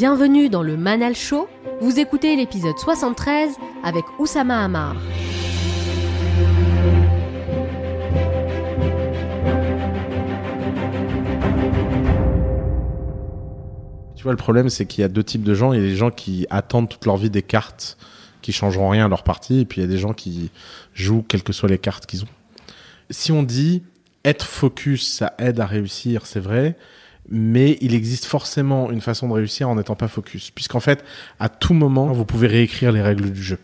Bienvenue dans le Manal Show. Vous écoutez l'épisode 73 avec Oussama Hamar. Tu vois, le problème, c'est qu'il y a deux types de gens. Il y a des gens qui attendent toute leur vie des cartes qui changeront rien à leur partie, et puis il y a des gens qui jouent quelles que soient les cartes qu'ils ont. Si on dit être focus, ça aide à réussir, c'est vrai, mais il existe forcément une façon de réussir en n'étant pas focus, puisqu'en fait, à tout moment, vous pouvez réécrire les règles du jeu.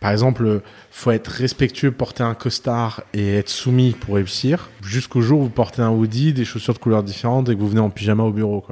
Par exemple, faut être respectueux, porter un costard et être soumis pour réussir, jusqu'au jour où vous portez un hoodie, des chaussures de couleurs différentes et que vous venez en pyjama au bureau.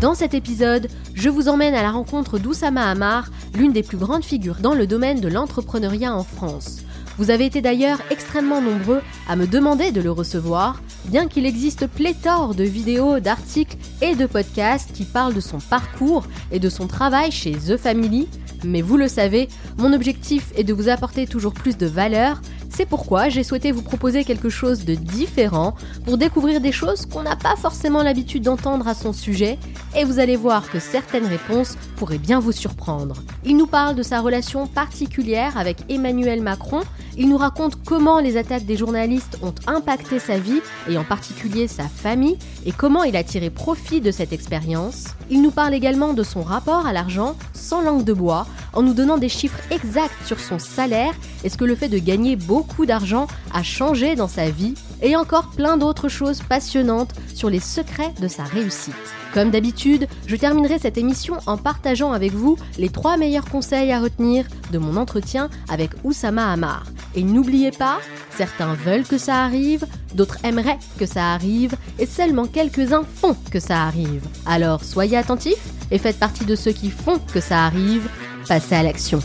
Dans cet épisode, je vous emmène à la rencontre d'Oussama Hamar, l'une des plus grandes figures dans le domaine de l'entrepreneuriat en France. Vous avez été d'ailleurs extrêmement nombreux à me demander de le recevoir, bien qu'il existe pléthore de vidéos, d'articles et de podcasts qui parlent de son parcours et de son travail chez The Family. Mais vous le savez, mon objectif est de vous apporter toujours plus de valeur c'est pourquoi j'ai souhaité vous proposer quelque chose de différent pour découvrir des choses qu'on n'a pas forcément l'habitude d'entendre à son sujet et vous allez voir que certaines réponses pourraient bien vous surprendre. Il nous parle de sa relation particulière avec Emmanuel Macron, il nous raconte comment les attaques des journalistes ont impacté sa vie et en particulier sa famille et comment il a tiré profit de cette expérience. Il nous parle également de son rapport à l'argent sans langue de bois en nous donnant des chiffres exacts sur son salaire et ce que le fait de gagner beaucoup d'argent a changé dans sa vie et encore plein d'autres choses passionnantes sur les secrets de sa réussite. Comme d'habitude, je terminerai cette émission en partageant avec vous les trois meilleurs conseils à retenir de mon entretien avec Oussama Hamar. Et n'oubliez pas, certains veulent que ça arrive, d'autres aimeraient que ça arrive, et seulement quelques-uns font que ça arrive. Alors soyez attentifs et faites partie de ceux qui font que ça arrive. Passez à l'action.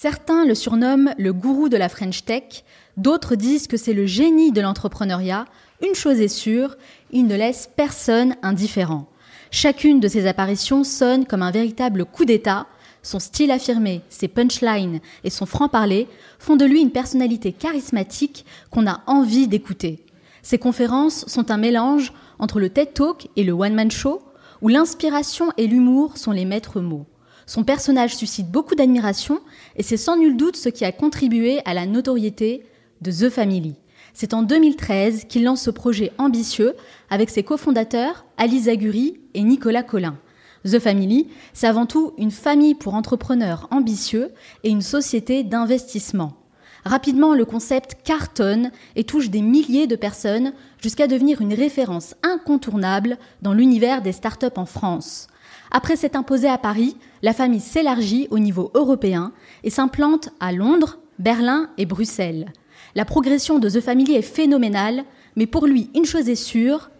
Certains le surnomment le gourou de la French Tech, d'autres disent que c'est le génie de l'entrepreneuriat. Une chose est sûre, il ne laisse personne indifférent. Chacune de ses apparitions sonne comme un véritable coup d'État. Son style affirmé, ses punchlines et son franc-parler font de lui une personnalité charismatique qu'on a envie d'écouter. Ses conférences sont un mélange entre le TED Talk et le One Man Show, où l'inspiration et l'humour sont les maîtres mots. Son personnage suscite beaucoup d'admiration et c'est sans nul doute ce qui a contribué à la notoriété de The Family. C'est en 2013 qu'il lance ce projet ambitieux avec ses cofondateurs Alice Zaguri et Nicolas Collin. The Family, c'est avant tout une famille pour entrepreneurs ambitieux et une société d'investissement. Rapidement, le concept cartonne et touche des milliers de personnes jusqu'à devenir une référence incontournable dans l'univers des startups en France. Après s'être imposée à Paris, la famille s'élargit au niveau européen et s'implante à Londres, Berlin et Bruxelles. La progression de The Family est phénoménale, mais pour lui, une chose est sûre,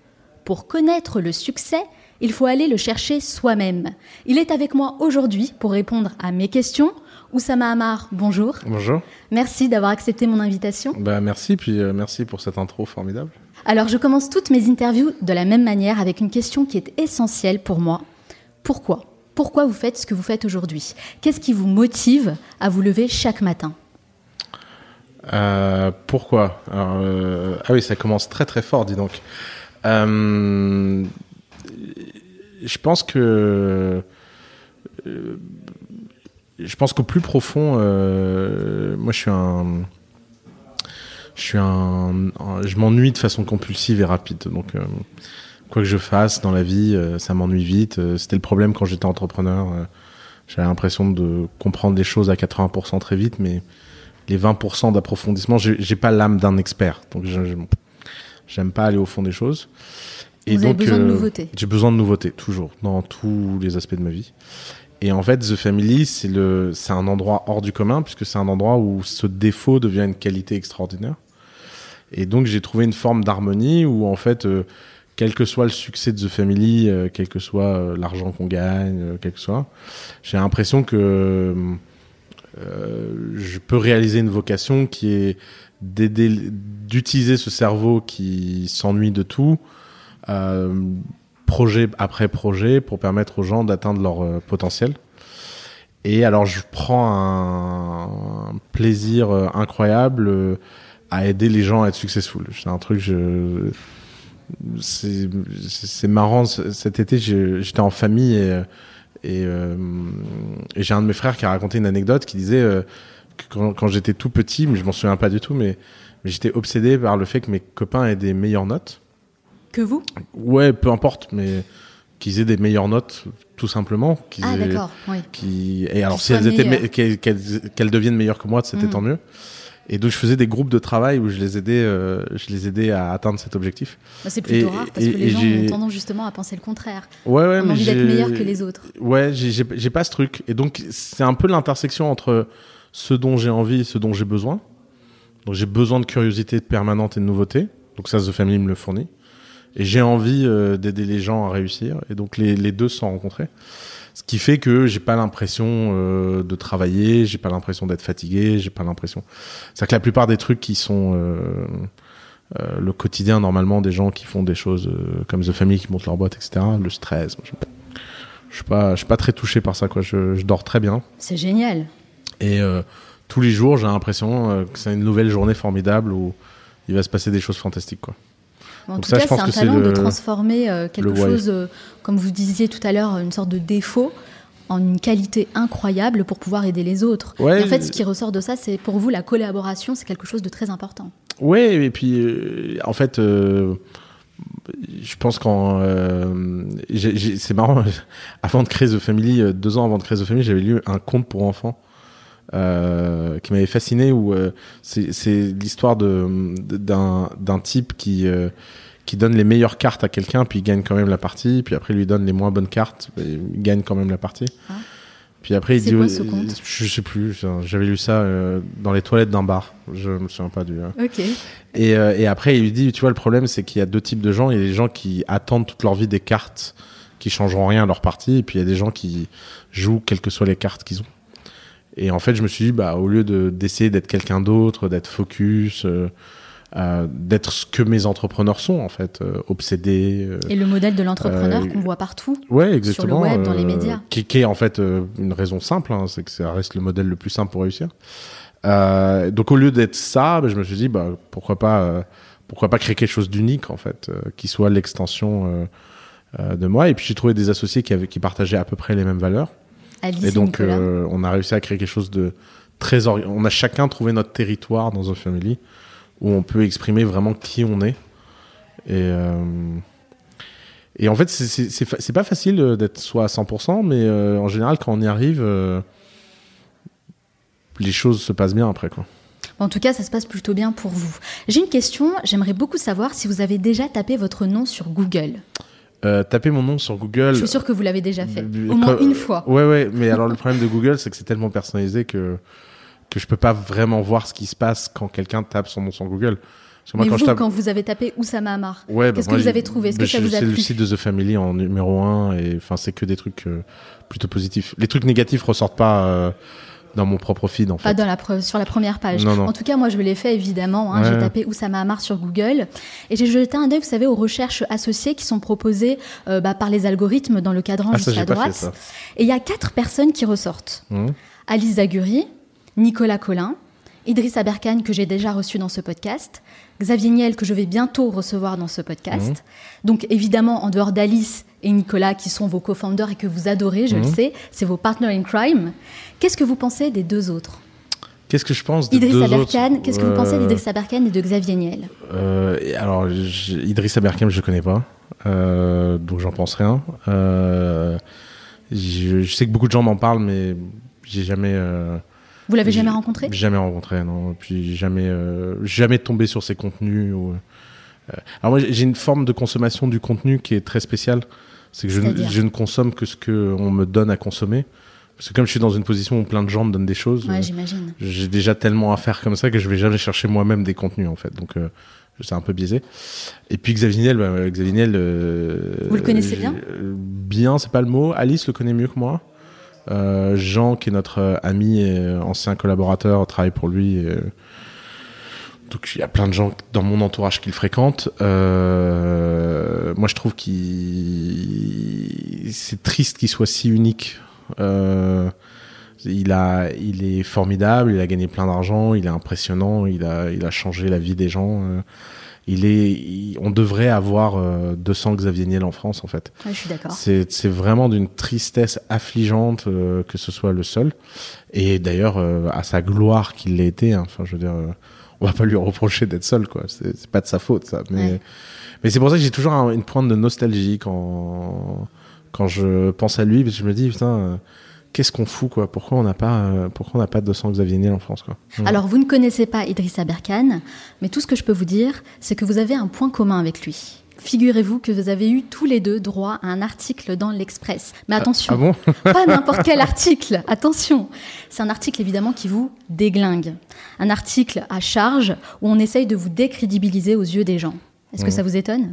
pour connaître le succès, il faut aller le chercher soi-même. Il est avec moi aujourd'hui pour répondre à mes questions. Oussama Hamar, bonjour. Bonjour. Merci d'avoir accepté mon invitation. Bah merci, puis euh, merci pour cette intro formidable. Alors je commence toutes mes interviews de la même manière avec une question qui est essentielle pour moi. Pourquoi? Pourquoi vous faites ce que vous faites aujourd'hui? Qu'est-ce qui vous motive à vous lever chaque matin? Euh, Pourquoi? Euh, Ah oui, ça commence très très fort, dis donc. Euh, je pense que je pense qu'au plus profond, moi je suis un je suis un, je m'ennuie de façon compulsive et rapide. Donc quoi que je fasse dans la vie, euh, ça m'ennuie vite. Euh, c'était le problème quand j'étais entrepreneur. Euh, j'avais l'impression de comprendre les choses à 80% très vite, mais les 20% d'approfondissement, j'ai pas l'âme d'un expert. Donc, j'aime pas aller au fond des choses. Et Vous donc, avez besoin de nouveautés. J'ai besoin de nouveautés, toujours, dans tous les aspects de ma vie. Et en fait, The Family, c'est le, c'est un endroit hors du commun, puisque c'est un endroit où ce défaut devient une qualité extraordinaire. Et donc, j'ai trouvé une forme d'harmonie où, en fait, quel que soit le succès de The Family, euh, quel que soit euh, l'argent qu'on gagne, euh, quel que soit, j'ai l'impression que je peux réaliser une vocation qui est d'utiliser ce cerveau qui s'ennuie de tout, projet après projet, pour permettre aux gens d'atteindre leur potentiel. Et alors je prends un, plaisir incroyable à aider les gens à être successful. C'est un truc, je, c'est, marrant. Cet été, j'étais en famille et, et, euh, et j'ai un de mes frères qui a raconté une anecdote qui disait euh, que quand, quand j'étais tout petit, mais je m'en souviens pas du tout, mais, mais j'étais obsédé par le fait que mes copains aient des meilleures notes. Que vous? Ouais, peu importe, mais qu'ils aient des meilleures notes, tout simplement. Ah, d'accord, oui. Qui... Et alors, si elles étaient, qu'elles, deviennent meilleures que moi, c'était mm. tant mieux. Et donc je faisais des groupes de travail où je les aidais, euh, je les aidais à atteindre cet objectif. Bah, c'est plutôt rare parce que les gens ont tendance justement à penser le contraire. Ouais, ouais, on a envie d'être meilleur que les autres. Ouais, j'ai pas ce truc. Et donc c'est un peu l'intersection entre ce dont j'ai envie et ce dont j'ai besoin. Donc j'ai besoin de curiosité permanente et de nouveauté. Donc ça, The Family me le fournit. Et j'ai envie euh, d'aider les gens à réussir. Et donc les, les deux se sont rencontrés. Ce qui fait que j'ai pas l'impression euh, de travailler, j'ai pas l'impression d'être fatigué, j'ai pas l'impression. C'est que la plupart des trucs qui sont euh, euh, le quotidien normalement des gens qui font des choses comme The Family qui montent leur boîte, etc. Le stress. Je, je suis pas, je suis pas très touché par ça quoi. Je, je dors très bien. C'est génial. Et tous les jours, j'ai l'impression que c'est une nouvelle journée formidable où il va se passer des choses fantastiques quoi. En tout cas, c'est un talent de transformer euh, quelque chose, euh, comme vous disiez tout à l'heure, une sorte de défaut en une qualité incroyable pour pouvoir aider les autres. et en fait, ce qui ressort de ça, c'est pour vous la collaboration, c'est quelque chose de très important. Oui, et puis euh, en fait, je pense qu'en c'est marrant. avant de créer The Family, deux ans avant de créer The Family, j'avais lu un conte pour enfants. Qui m'avait fasciné où c'est l'histoire d'un type qui qui donne les meilleures cartes à quelqu'un, puis il gagne quand même la partie, puis après il lui donne les moins bonnes cartes, il gagne quand même la partie. Ah. Puis après il dit, quoi, ce je sais plus, j'avais lu ça euh, dans les toilettes d'un bar, je me souviens pas du. Hein. Ok. Et, euh, et après il lui dit, tu vois le problème c'est qu'il y a deux types de gens, il y a des gens qui attendent toute leur vie des cartes qui changeront rien à leur partie, et puis il y a des gens qui jouent quelles que soient les cartes qu'ils ont. Et en fait je me suis dit, bah au lieu de d'essayer d'être quelqu'un d'autre, d'être focus. Euh, euh, d'être ce que mes entrepreneurs sont en fait, euh, obsédés. Euh, et le modèle de l'entrepreneur qu'on voit partout. Ouais, exactement. Sur le web, dans les médias. Qui, qui, est en fait une raison simple, hein, c'est que ça reste le modèle le plus simple pour réussir. donc au lieu d'être ça, bah, je me suis dit bah pourquoi pas pourquoi pas créer quelque chose d'unique en fait, qui soit l'extension de moi. Et puis j'ai trouvé des associés qui avaient qui partageaient à peu près les mêmes valeurs. Alice et donc on a réussi à créer quelque chose de très on a chacun trouvé notre territoire dans The Family où on peut exprimer vraiment qui on est. Et, euh, et en fait, c'est pas facile d'être soit à 100%, mais euh, en général, quand on y arrive, euh, les choses se passent bien après. Quoi. En tout cas, ça se passe plutôt bien pour vous. J'ai une question, j'aimerais beaucoup savoir si vous avez déjà tapé votre nom sur Google. Euh, taper mon nom sur Google. Je suis sûr que vous l'avez déjà fait, au moins une fois. Ouais, ouais, mais alors le problème de Google, c'est que c'est tellement personnalisé que que je peux pas vraiment voir ce qui se passe quand quelqu'un tape son nom sur Google. Moi, Mais quand, vous, quand vous avez tapé Oussama Amar, ouais, bah, qu'est-ce que vous avez trouvé? Est-ce que ça vous a plu C'est le site de The Family en numéro 1 et enfin c'est que des trucs euh, plutôt positifs. Les trucs négatifs ressortent pas euh, dans mon propre feed en fait. Pas dans la sur la première page. Non, non. En tout cas, moi je l'ai fait évidemment. Hein, J'ai tapé Oussama Amar sur Google et j'ai jeté un œil, vous savez, aux recherches associées qui sont proposées euh, bah, par les algorithmes dans le cadran ah, juste à droite. Et il y a quatre personnes qui ressortent. Mmh. Alice Zaguri, Nicolas Collin, Idriss Aberkan que j'ai déjà reçu dans ce podcast, Xavier Niel que je vais bientôt recevoir dans ce podcast. Mhm. Donc évidemment, en dehors d'Alice et Nicolas qui sont vos co-founders et que vous adorez, je le mhm. sais, c'est vos partners in crime. Qu'est-ce que vous pensez des deux autres Qu'est-ce que je pense des Idriss deux Aberkan, qu'est-ce que vous pensez d'Idriss Aberkan et de Xavier Niel? euh, Alors, Idriss Aberkan, je ne connais pas, euh, donc j'en pense rien. Euh, je, je, sais que beaucoup de gens m'en parlent, mais j'ai jamais vous l'avez jamais rencontré? Jamais rencontré, non. Puis jamais, euh, jamais tombé sur ses contenus. Ou... Euh, alors moi, j'ai une forme de consommation du contenu qui est très spéciale. C'est que je, je, ne consomme que ce qu'on me donne à consommer. Parce que comme je suis dans une position où plein de gens me donnent des choses, ouais, j'imagine. j'ai déjà tellement à faire comme ça que je vais jamais chercher moi-même des contenus en fait. Donc euh, c'est un peu biaisé. Et puis Xavier Niel, bah, Xavier Niel, vous le connaissez bien? Bien, c'est pas le mot. Alice le connaît mieux que moi. Euh, Jean, qui est notre euh, ami et euh, ancien collaborateur, travaille pour lui. donc il y a plein de gens dans mon entourage qui le fréquentent. moi, je trouve qu'il c'est triste qu'il soit si unique. Il a, il est formidable, il a gagné plein d'argent, il est impressionnant, il a, il a changé la vie des gens. Il est, il- on devrait avoir euh, 200 Xavier Niel en France en fait. Ouais, je suis d'accord. C'est vraiment d'une tristesse affligeante euh, que ce soit le seul. Et d'ailleurs, euh, à sa gloire qu'il l'ait été, hein. enfin je veux dire, euh, on va pas lui reprocher d'être seul, quoi. C'est c'est pas de sa faute, ça. Mais, Ouais. mais c'est pour ça que j'ai toujours un- une pointe de nostalgie quand, quand je pense à lui, parce que je me dis, putain, euh, qu'est-ce qu'on fout, quoi? Pourquoi on n'a pas, euh, pourquoi on n'a pas 200 Xavier Niel en France, quoi? Alors, vous ne connaissez pas Idrissa Berkane, mais tout ce que je peux vous dire, c'est que vous avez un point commun avec lui. Figurez-vous que vous avez eu tous les deux droit à un article dans l'Express. Mais attention, Ah bon? pas n'importe quel article, attention. C'est un article évidemment qui vous déglingue. Un article à charge où on essaye de vous décrédibiliser aux yeux des gens. Est-ce que Mhm. ça vous étonne?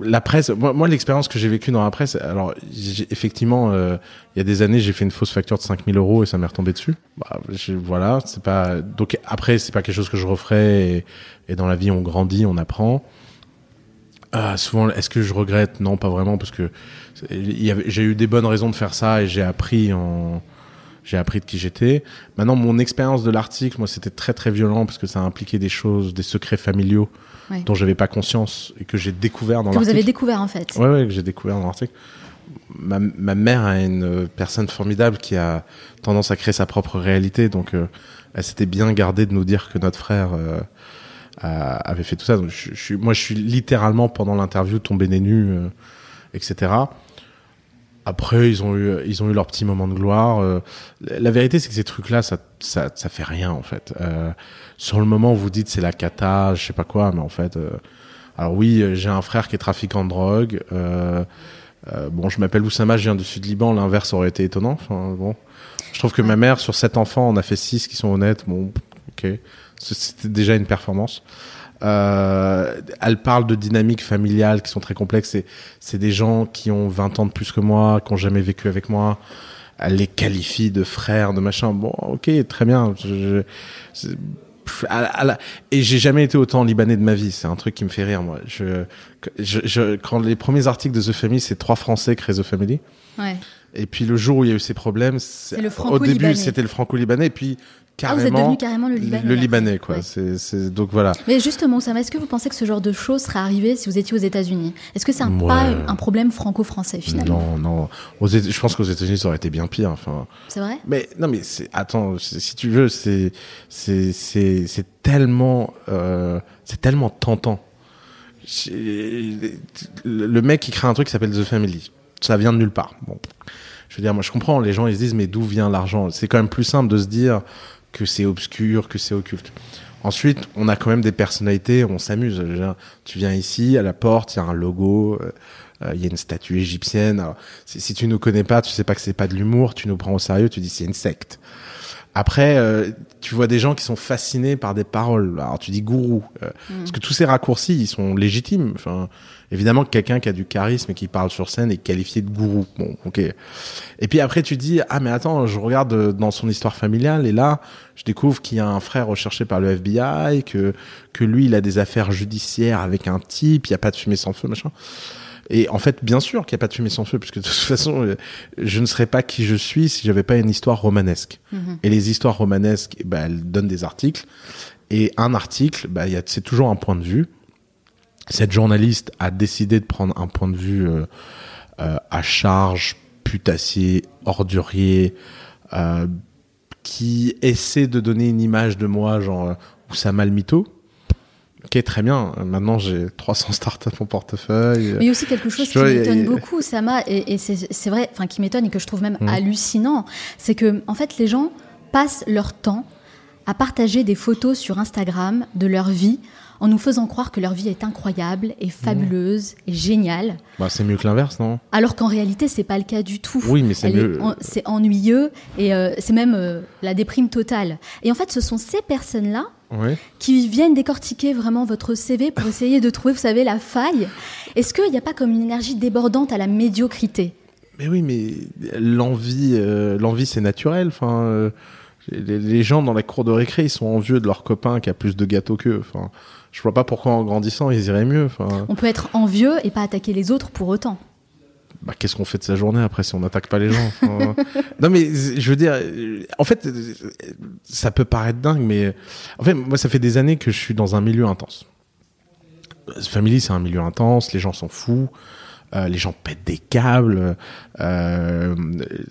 La presse, moi, moi, l'expérience que j'ai vécue dans la presse, alors effectivement, euh, il y a des années, j'ai fait une fausse facture de 5000 euros et ça m'est retombé dessus. Bah, voilà, c'est pas. Donc après, c'est pas quelque chose que je referai. Et, et dans la vie, on grandit, on apprend. Euh, souvent, est-ce que je regrette? Non, pas vraiment, parce que j'ai eu des bonnes raisons de faire ça et j'ai appris en. J'ai appris de qui j'étais. Maintenant, mon expérience de l'article, moi, c'était très très violent parce que ça impliquait des choses, des secrets familiaux Ouais. dont j'avais pas conscience et que j'ai découvert dans Que vous l'article. avez découvert en fait. Ouais, ouais, que j'ai découvert dans l'article. Ma, ma mère est une euh, personne formidable qui a tendance à créer sa propre réalité, donc euh, elle s'était bien gardée de nous dire que notre frère euh, a- avait fait tout ça. Donc, je, je suis, moi, je suis littéralement pendant l'interview tombé des nues, euh, etc. Après, ils ont eu, ils ont eu leur petit moment de gloire. euh. la vérité, c'est que ces trucs-là, ça, ça, ça fait rien en fait. Euh, sur le moment, vous dites c'est la cata, je sais pas quoi, mais en fait, euh, alors oui, euh, j'ai un frère qui est trafiquant de drogue. Euh, euh, bon, je m'appelle Oussama, je viens du sud Liban. L'inverse aurait été étonnant. Enfin, bon, je trouve que ma mère, sur sept enfants, en a fait six qui sont honnêtes. Bon, ok, c'était déjà une performance. Euh, elle parle de dynamiques familiales qui sont très complexes. C'est, c'est des gens qui ont 20 ans de plus que moi, qui ont jamais vécu avec moi. Elle les qualifie de frères, de machin. Bon, ok, très bien. Je, je- et j'ai jamais été autant libanais de ma vie. C'est un truc qui me fait rire, moi. Je, je, je- quand les premiers articles de The Family, c'est trois Français créent The Family. Ouais. Et puis le jour où il y a eu ces problèmes, au début c'était le franco-libanais, et puis Ah, vous êtes devenu carrément le Libanais. le. Libanais, quoi. Ouais. C'est, donc voilà. Mais justement, Oussama, est-ce que vous pensez que ce genre de choses serait arrivé si vous étiez aux États-Unis? Est-ce que c'est un, Ouais. pas un problème franco-français finalement? Non, non. Aux je pense qu'aux États-Unis ça aurait été bien pire. Enfin, C'est vrai? Mais non, mais attends, si tu veux, c'est, c'est, c'est, tellement, euh, c'est tellement tentant. Le mec qui crée un truc qui s'appelle The Family, ça vient de nulle part. Bon, je veux dire, moi je comprends. Les gens ils se disent mais d'où vient l'argent? C'est quand même plus simple de se dire que c'est obscur, que c'est occulte. Ensuite, on a quand même des personnalités, on s'amuse. Tu viens ici, à la porte, il y a un logo, euh, euh, il y a une statue égyptienne. Alors, si, si tu nous connais pas, tu sais pas que c'est pas de l'humour, tu nous prends au sérieux, tu dis c'est une secte. Après, euh, tu vois des gens qui sont fascinés par des paroles. Alors tu dis gourou, euh, parce que tous ces raccourcis, ils sont légitimes. Enfin, évidemment que quelqu'un qui a du charisme et qui parle sur scène est qualifié de gourou. Bon, ok. Et puis après, tu dis ah mais attends, je regarde euh, dans son histoire familiale et là, je découvre qu'il y a un frère recherché par le FBI, que que lui, il a des affaires judiciaires avec un type, il y a pas de fumée sans feu, machin. Et en fait, bien sûr qu'il n'y a pas de fumée sans feu, puisque de toute façon, euh, je ne serais pas qui je suis si j'avais pas une histoire romanesque. Mhm. Et les histoires romanesques, ben, elles donnent des articles. Et un article, bah, il y a- c'est toujours un point de vue. Cette journaliste a décidé de prendre un point de vue euh, euh, à charge, putassier, ordurier, euh, qui essaie de donner une image de moi, genre, Oussama le mytho. Ok, très bien. Maintenant, j'ai 300 startups en portefeuille. Mais il y a aussi quelque chose qui m'étonne beaucoup, Sama, et, et c'est vrai, enfin qui m'étonne et que je trouve même Mhm. hallucinant, c'est que en fait les gens passent leur temps à partager des photos sur Instagram de leur vie en nous faisant croire que leur vie est incroyable et fabuleuse et géniale, Bah, c'est mieux que l'inverse, non? Alors qu'en réalité c'est pas le cas du tout. Oui, mais c'est mieux. en- C'est ennuyeux et euh, c'est même euh, la déprime totale. Et en fait, ce sont ces personnes-là Oui. qui viennent décortiquer vraiment votre CV pour essayer de trouver, vous savez, la faille. Est-ce qu'il n'y a pas comme une énergie débordante à la médiocrité? Mais oui, mais l'envie, euh, l'envie, c'est naturel. Enfin, les, les gens dans la cour de récré, ils sont envieux de leur copain qui a plus de gâteaux qu'eux. Enfin, je vois pas pourquoi en grandissant, ils iraient mieux. On peut être envieux et pas attaquer les autres pour autant. bah, qu'est-ce qu'on fait de sa journée après si on n'attaque pas les gens Enfin, Non, mais je veux dire, en fait, ça peut paraître dingue, mais en fait, moi, ça fait des années que je suis dans un milieu intense. Family, c'est un milieu intense, les gens sont fous. Euh, les gens pètent des câbles. euh,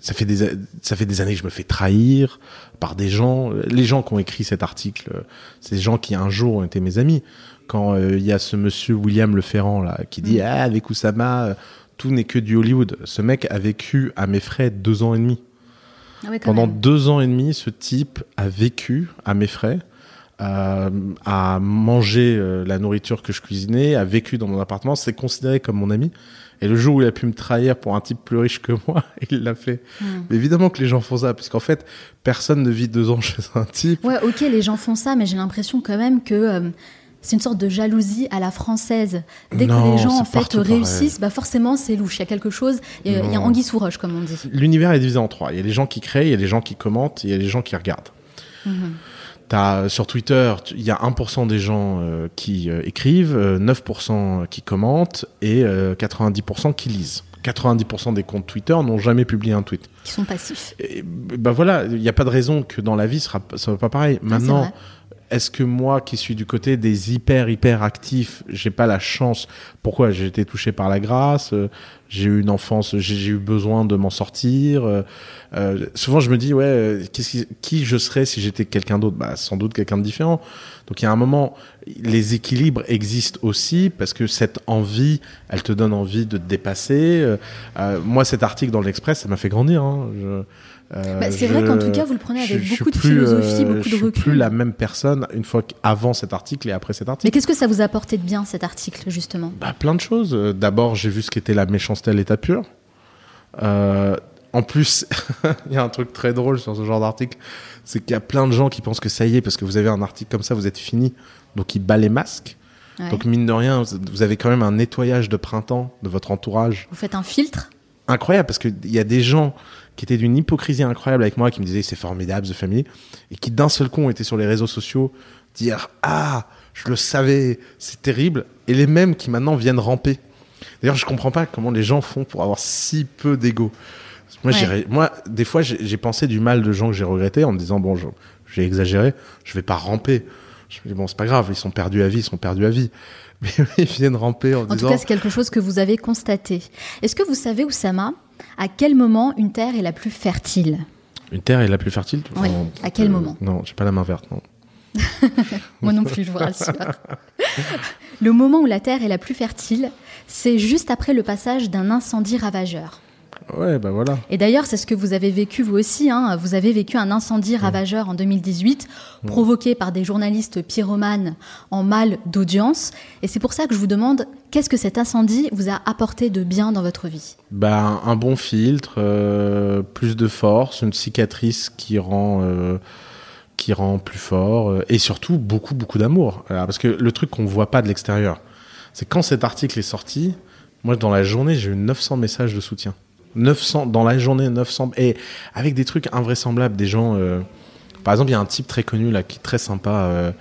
ça fait des ça fait des années que je me fais trahir par des gens. Les gens qui ont écrit cet article, c'est des gens qui un jour ont été mes amis. Quand euh, il y a ce monsieur William Leferrand là qui dit ah avec Oussama tout n'est que du Hollywood. Ce mec a vécu à mes frais deux ans et demi. Ah Pendant même. deux ans et demi, ce type a vécu à mes frais, euh, a mangé euh, la nourriture que je cuisinais, a vécu dans mon appartement, c'est considéré comme mon ami. Et le jour où il a pu me trahir pour un type plus riche que moi, il l'a fait. Hmm. Mais évidemment que les gens font ça, parce qu'en fait, personne ne vit deux ans chez un type. Ouais, ok, les gens font ça, mais j'ai l'impression quand même que euh, c'est une sorte de jalousie à la française. Dès Non, que les gens en fait pareil. réussissent, bah forcément c'est louche. Il y a quelque chose, il y a, il y a Non. anguille sous roche, comme on dit. L'univers est divisé en trois. Il y a les gens qui créent, il y a les gens qui commentent, et il y a les gens qui regardent. T'as sur Twitter, il y a 1% des gens euh, qui euh, écrivent, euh, 9% qui commentent et euh, 90% qui lisent. 90% des comptes Twitter n'ont jamais publié un tweet. Qui sont passifs. Et, ben voilà, il n'y a pas de raison que dans la vie, ça soit pas pareil. Maintenant. Est-ce que moi, qui suis du côté des hyper hyper actifs, j'ai pas la chance? Pourquoi? J'ai été touché par la grâce. euh, j'ai eu une enfance, j'ai eu besoin de m'en sortir. euh, euh, souvent, je me dis, ouais, euh, qui, qui je serais si j'étais quelqu'un d'autre? Bah, sans doute quelqu'un de différent. Donc, il y a un moment, les équilibres existent aussi parce que cette envie, elle te donne envie de te dépasser. Euh, euh, moi, cet article dans l'Express, ça m'a fait grandir. hein. Bah, c'est je- vrai qu'en tout cas, vous le prenez avec je- je beaucoup de suis plus, philosophie, euh, beaucoup je de suis recul. plus la même personne une fois qu'avant cet article et après cet Mais article. qu'est-ce que ça vous a apporté de bien cet article justement? Bah, plein de choses. Euh, D'abord, j'ai vu ce qu'était la méchanceté à l'état pur. Euh, en plus, il y a un truc très drôle sur ce genre d'article, c'est qu'il y a plein de gens qui pensent que ça y est, parce que vous avez un article comme ça, vous êtes fini. Donc ils battent les masques. Ouais. Donc mine de rien, vous avez quand même un nettoyage de printemps de votre entourage Vous faites un filtre? Incroyable parce qu'il y a des gens qui étaient d'une hypocrisie incroyable avec moi qui me disaient c'est formidable The Family et qui d'un seul coup ont été sur les réseaux sociaux dire ah je le savais c'est terrible et les mêmes qui maintenant viennent ramper. D'ailleurs je comprends pas comment les gens font pour avoir si peu d'ego. Moi, Ouais. moi des fois j'ai pensé du mal de gens que j'ai regretté en me disant bon j'ai exagéré je vais pas ramper. Je me dis bon c'est pas grave ils sont perdus à vie ils sont perdus à vie. Mais ils viennent ramper en, En tout disant cas, c'est quelque chose que vous avez constaté. Est-ce que vous savez, Oussama, à quel moment une terre est la plus fertile? Une terre est la plus fertile Oui, à quel euh, moment? Non, j'ai pas la main verte, non. Moi non plus, je vous rassure. le moment où la terre est la plus fertile, c'est juste après le passage d'un incendie ravageur. Ouais, bah voilà. Et d'ailleurs, c'est ce que vous avez vécu vous aussi. hein. Vous avez vécu un incendie ravageur en 2018, provoqué par des journalistes pyromanes en mal d'audience. Et c'est pour ça que je vous demande, qu'est-ce que cet incendie vous a apporté de bien dans votre vie? Bah, un bon filtre, euh, plus de force, une cicatrice qui rend, euh, qui rend plus fort, euh, et surtout beaucoup, beaucoup d'amour. Parce que le truc qu'on voit pas de l'extérieur, c'est quand cet article est sorti, moi, dans la journée, j'ai eu 900 messages de soutien. 900, dans la journée, 900, et avec des trucs invraisemblables, des gens, euh, par exemple, il y a un type très connu, là, qui est très sympa, euh,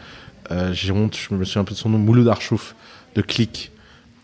euh, j'ai honte, je me souviens un peu de son nom, Mouloud Archouf, de Click.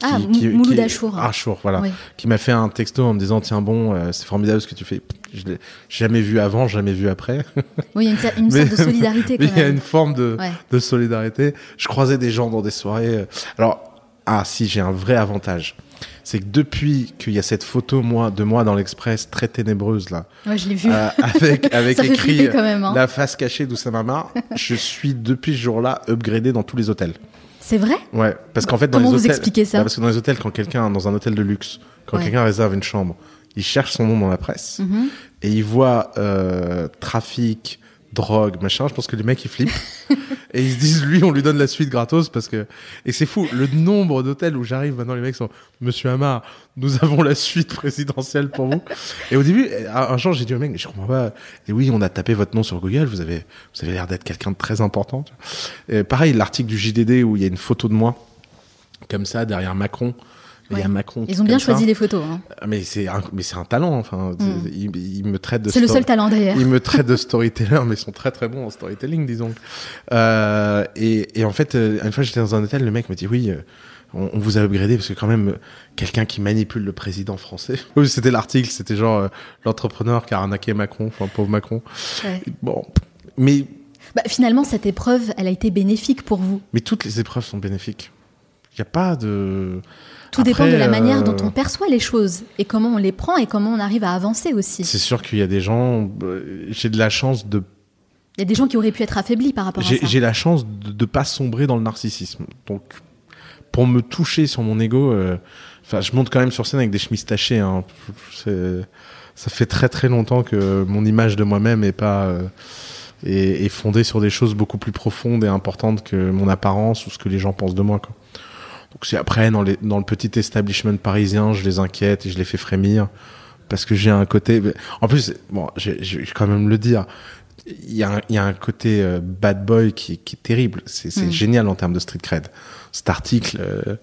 Ah, qui- Mou- Mouloud qui- Achour. Achour, voilà Oui. qui m'a fait un texto en me disant tiens bon euh, c'est formidable ce que tu fais je l'ai jamais vu avant jamais vu après Oui, il y a une, une Mais- sorte de solidarité il y a une forme de, Ouais. de solidarité je croisais des gens dans des soirées alors ah si j'ai un vrai avantage c'est que depuis qu'il y a cette photo moi de moi dans l'Express très ténébreuse là Ouais, je l'ai vu. euh, avec avec Ça écrit flipper quand même. hein. la face cachée d'Oussama Mar je suis depuis ce jour-là upgradé dans tous les hôtels C'est vrai? Ouais, parce qu'en fait, dans Comment les vous hôtels, expliquez ça? Bah, Parce que dans les hôtels, quand quelqu'un, dans un hôtel de luxe, quand Ouais. quelqu'un réserve une chambre, il cherche son nom dans la presse Mhm. et il voit euh, trafic, drogue, machin. Je pense que les mecs ils flippent et ils se disent lui, on lui donne la suite gratos parce que et c'est fou le nombre d'hôtels où j'arrive maintenant. Les mecs sont Monsieur Hamar, nous avons la suite présidentielle pour vous. Et au début, un jour, j'ai dit au mec, je comprends pas. Et oui, on a tapé votre nom sur Google. Vous avez, vous avez l'air d'être quelqu'un de très important. Et pareil, l'article du JDD où il y a une photo de moi comme ça derrière Macron. Il y a. Macron. Ils ont bien ça. choisi les photos. hein. Ah, Mais c'est un, mais c'est un talent. Enfin, il, il me traite de. C'est le seul talent d'ailleurs. Ils me traitent de storyteller, mais ils sont très très bons en storytelling, disons. Euh, et, et en fait, euh, une fois j'étais dans un hôtel, le mec me dit oui, euh, on, on vous a upgradé parce que quand même, quelqu'un qui manipule le président français. Oui, c'était l'article, c'était genre euh, l'entrepreneur qui a arnaqué Macron, enfin pauvre Macron. Ouais. Bon, mais Bah, finalement, cette épreuve, elle a été bénéfique pour vous. mais toutes les épreuves sont bénéfiques. Il n'y a pas de. Tout Après, dépend de la euh, manière dont on perçoit les choses et comment on les prend et comment on arrive à avancer aussi. C'est sûr qu'il y a des gens. euh, J'ai de la chance de. Il y a des gens qui auraient pu être affaiblis par rapport à ça. j'ai la chance de ne pas sombrer dans le narcissisme. Donc, pour me toucher sur mon ego, euh, je monte quand même sur scène avec des chemises tachées. Hein. Ça fait très très longtemps que mon image de moi-même est pas euh, est, est fondée sur des choses beaucoup plus profondes et importantes que mon apparence ou ce que les gens pensent de moi. Quoi. Donc c'est après dans, les, dans le petit establishment parisien, je les inquiète et je les fais frémir parce que j'ai un côté. En plus, bon, je vais quand même le dire. Il y, a un, il y a un côté euh, bad boy qui, qui est terrible. C'est c'est Mm. génial en termes de street cred. Cet article, euh,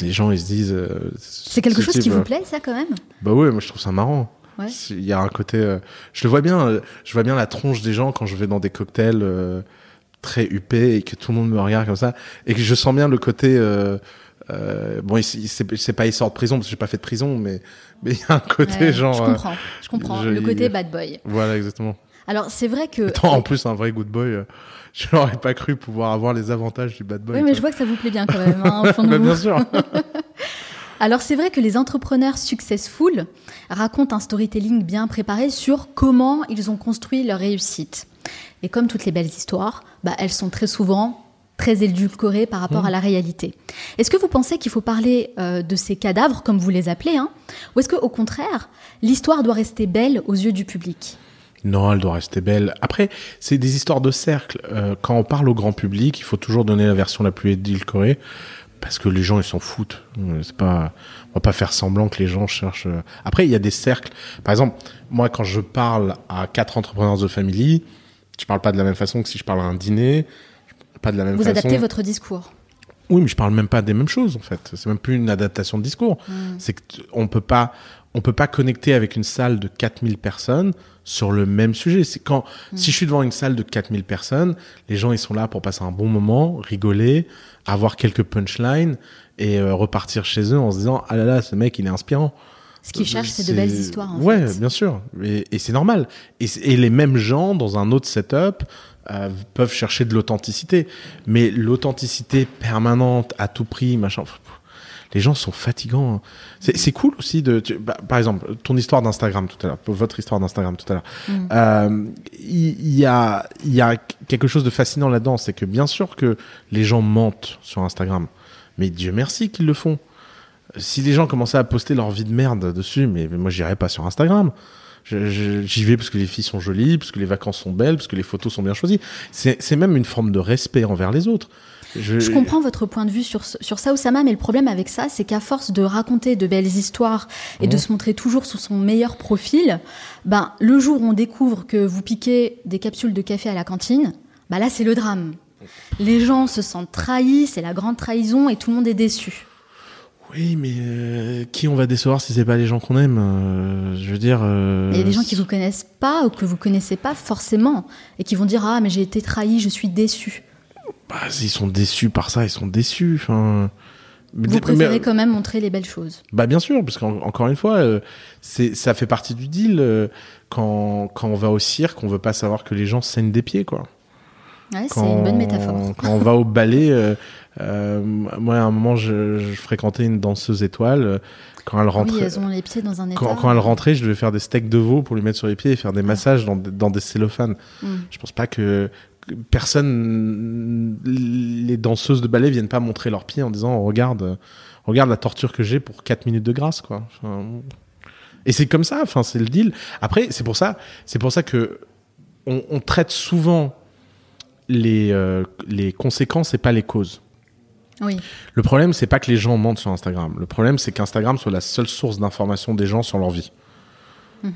les gens ils se disent. euh, C'est quelque ce chose type, qui euh, vous plaît, ça, quand même? Bah ouais, moi je trouve ça marrant. Ouais. Il y a un côté. euh, je le vois bien. euh, je vois bien la tronche des gens quand je vais dans des cocktails euh, très huppés et que tout le monde me regarde comme ça et que je sens bien le côté. euh, euh, bon, c'est pas il sort de prison parce que j'ai pas fait de prison, mais mais il y a un côté Ouais, genre. Je euh, comprends, je comprends. je- le côté bad boy. voilà, exactement. Alors, c'est vrai que. Attends, en plus, un vrai good boy, euh, je n'aurais pas cru pouvoir avoir les avantages du bad boy. oui, mais quoi. je vois que ça vous plaît bien quand même, hein, au fond de Bah, vous. bien sûr. Alors c'est vrai que les entrepreneurs successful racontent un storytelling bien préparé sur comment ils ont construit leur réussite. Et comme toutes les belles histoires, bah, elles sont très souvent très édulcorées par rapport à la réalité. Est-ce que vous pensez qu'il faut parler euh, de ces cadavres, comme vous les appelez, hein, ou est-ce qu'au contraire, l'histoire doit rester belle aux yeux du public? Non, elle doit rester belle. Après, c'est des histoires de cercle. Euh, quand on parle au grand public, il faut toujours donner la version la plus édulcorée parce que les gens ils s'en foutent. Euh, C'est pas, on va pas faire semblant que les gens cherchent. Après, il y a des cercles. Par exemple, moi, quand je parle à quatre entrepreneurs de family, je parle pas de la même façon que si je parle à un dîner. Pas de la même Vous façon. adaptez votre discours. Oui, mais je parle même pas des mêmes choses en fait. C'est même plus une adaptation de discours. C'est que t- on peut pas, on peut pas connecter avec une salle de 4000 personnes sur le même sujet. C'est quand, si je suis devant une salle de 4000 personnes, les gens ils sont là pour passer un bon moment, rigoler, avoir quelques punchlines et euh, repartir chez eux en se disant ah là là ce mec il est inspirant. Ce qu'ils cherchent, c'est de belles histoires. En ouais, fait. bien sûr. Et, et c'est normal. Et, les mêmes gens, dans un autre setup, euh, peuvent chercher de l'authenticité. Mais l'authenticité permanente, à tout prix, machin. Les gens sont fatigants. hein. C'est cool aussi de. tu- bah, par exemple, ton histoire d'Instagram tout à l'heure, votre histoire d'Instagram tout à l'heure. Mm. Euh, Il il y, a, il y a quelque chose de fascinant là-dedans. C'est que bien sûr que les gens mentent sur Instagram. Mais Dieu merci qu'ils le font si les gens commençaient à poster leur vie de merde dessus, mais, mais moi j'irais pas sur Instagram. J'y vais parce que les filles sont jolies, parce que les vacances sont belles, parce que les photos sont bien choisies. C'est même une forme de respect envers les autres. Je, Je comprends votre point de vue sur, sur ça, Oussama, mais le problème avec ça, c'est qu'à force de raconter de belles histoires et de Mhm. se montrer toujours sous son meilleur profil, ben, le jour où on découvre que vous piquez des capsules de café à la cantine, ben là, c'est le drame. Les gens se sentent trahis, c'est la grande trahison et tout le monde est déçu. Oui, mais euh, qui on va décevoir si c'est pas les gens qu'on aime euh, Je veux dire. euh, Il y a des gens qui vous connaissent pas ou que vous connaissez pas forcément et qui vont dire Ah, mais j'ai été trahi, je suis déçu. bah, ils sont déçus par ça, ils sont déçus. Enfin. Vous préférez quand même montrer les belles choses. Bah bien sûr, parce qu'encore une fois, euh, c'est ça fait partie du deal. euh, quand, quand on va au cirque, on veut pas savoir que les gens saignent des pieds, quoi. Ouais, c'est une bonne métaphore. Quand on va au ballet, euh, euh, moi à un moment je, je fréquentais une danseuse étoile. Quand elle Oui, rentrait, elles ont les pieds dans un état. quand, quand elle rentrait, je devais faire des steaks de veau pour lui mettre sur les pieds et faire des massages dans, des- dans des cellophanes. Mm. Je pense pas que, personne, les danseuses de ballet viennent pas montrer leurs pieds en disant regarde, euh, regarde la torture que j'ai pour 4 minutes de grâce quoi. Enfin, et c'est comme ça, enfin c'est le deal. Après c'est pour ça, c'est pour ça que on, on traite souvent les euh, les conséquences et pas les causes. Oui. Le problème, c'est pas que les gens mentent sur Instagram. Le problème, c'est qu'Instagram soit la seule source d'information des gens sur leur vie.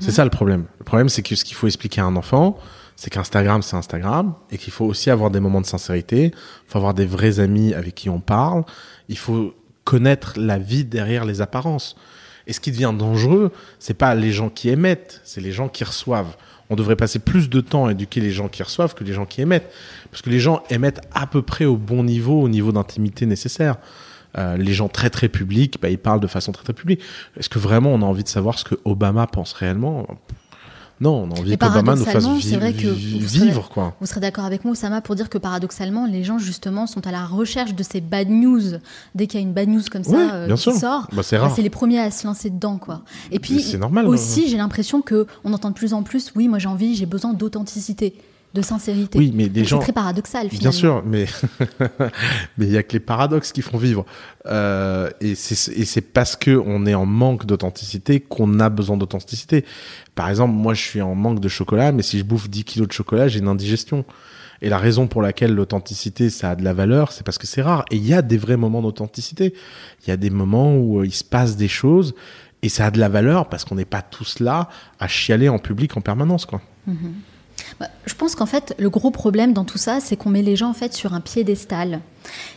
C'est ça le problème. Le problème, c'est que ce qu'il faut expliquer à un enfant, c'est qu'Instagram, c'est Instagram, et qu'il faut aussi avoir des moments de sincérité. Il faut avoir des vrais amis avec qui on parle. Il faut connaître la vie derrière les apparences. Et ce qui devient dangereux, c'est pas les gens qui émettent, c'est les gens qui reçoivent. On devrait passer plus de temps à éduquer les gens qui reçoivent que les gens qui émettent. Parce que les gens émettent à peu près au bon niveau, au niveau d'intimité nécessaire. Euh, les gens très très publics, bah, ils parlent de façon très très publique. Est-ce que vraiment on a envie de savoir ce que Obama pense réellement? Non, on a envie qu'Obama nous fasse vi- vrai que vi- vous serez- vivre, quoi. Vous serez d'accord avec moi, Osama, pour dire que paradoxalement, les gens justement sont à la recherche de ces bad news. Dès qu'il y a une bad news comme ça Oui, euh, qui sûr. sort, Bah, c'est bah, c'est les premiers à se lancer dedans, quoi. Et puis c'est normal, aussi, j'ai l'impression que on entend de plus en plus, oui, moi j'ai envie, j'ai besoin d'authenticité, de sincérité. Oui, mais des gens. C'est très paradoxal finalement. Bien sûr, mais mais il y a que les paradoxes qui font vivre. Euh, et c'est parce que on est en manque d'authenticité qu'on a besoin d'authenticité. Par exemple, moi, je suis en manque de chocolat, mais si je bouffe 10 kilos de chocolat, j'ai une indigestion. Et la raison pour laquelle l'authenticité, ça a de la valeur, c'est parce que c'est rare. Et il y a des vrais moments d'authenticité. Il y a des moments où euh, il se passe des choses et ça a de la valeur parce qu'on n'est pas tous là à chialer en public en permanence, quoi. Bah, je pense qu'en fait, le gros problème dans tout ça, c'est qu'on met les gens en fait sur un piédestal.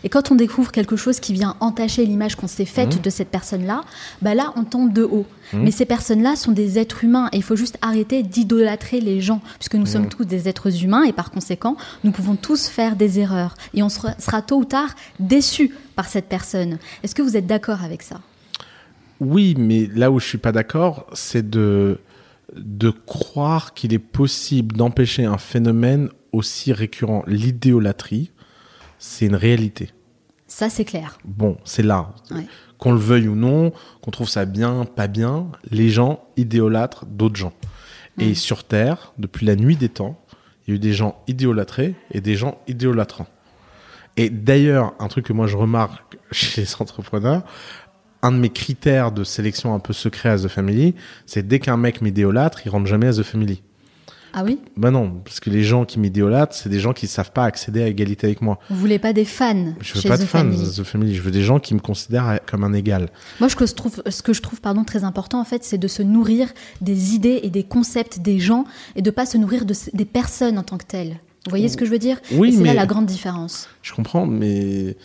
Et quand on découvre quelque chose qui vient entacher l'image qu'on s'est faite Mmh. de cette personne-là, bah là, on tombe de haut. Mais ces personnes-là sont des êtres humains et il faut juste arrêter d'idolâtrer les gens, puisque nous Mmh. sommes tous des êtres humains et par conséquent, nous pouvons tous faire des erreurs. Et on sera, sera tôt ou tard déçus par cette personne. Est-ce que vous êtes d'accord avec ça? Oui, mais là où je suis pas d'accord, c'est de de croire qu'il est possible d'empêcher un phénomène aussi récurrent. L'idéolatrie, c'est une réalité. Ça, c'est clair. Bon, c'est là. Ouais. Qu'on le veuille ou non, qu'on trouve ça bien, pas bien, les gens idéolâtrent d'autres gens. Et sur Terre, depuis la nuit des temps, il y a eu des gens idéolâtrés et des gens idéolatrants. Et d'ailleurs, un truc que moi je remarque chez les entrepreneurs, un de mes critères de sélection un peu secret à The Family, c'est dès qu'un mec m'idéolâtre, il rentre jamais à The Family. Ah oui? Ben non, parce que les gens qui m'idéolâtrent, c'est des gens qui savent pas accéder à égalité avec moi. Vous voulez pas des fans Je veux chez pas de fans Family. de The Family, je veux des gens qui me considèrent comme un égal. Moi, ce que je trouve, ce que je trouve pardon, très important, en fait, c'est de se nourrir des idées et des concepts des gens et de pas se nourrir de, des personnes en tant que telles. Vous voyez ce que je veux dire? Oui, c'est là la grande différence. Je comprends, mais,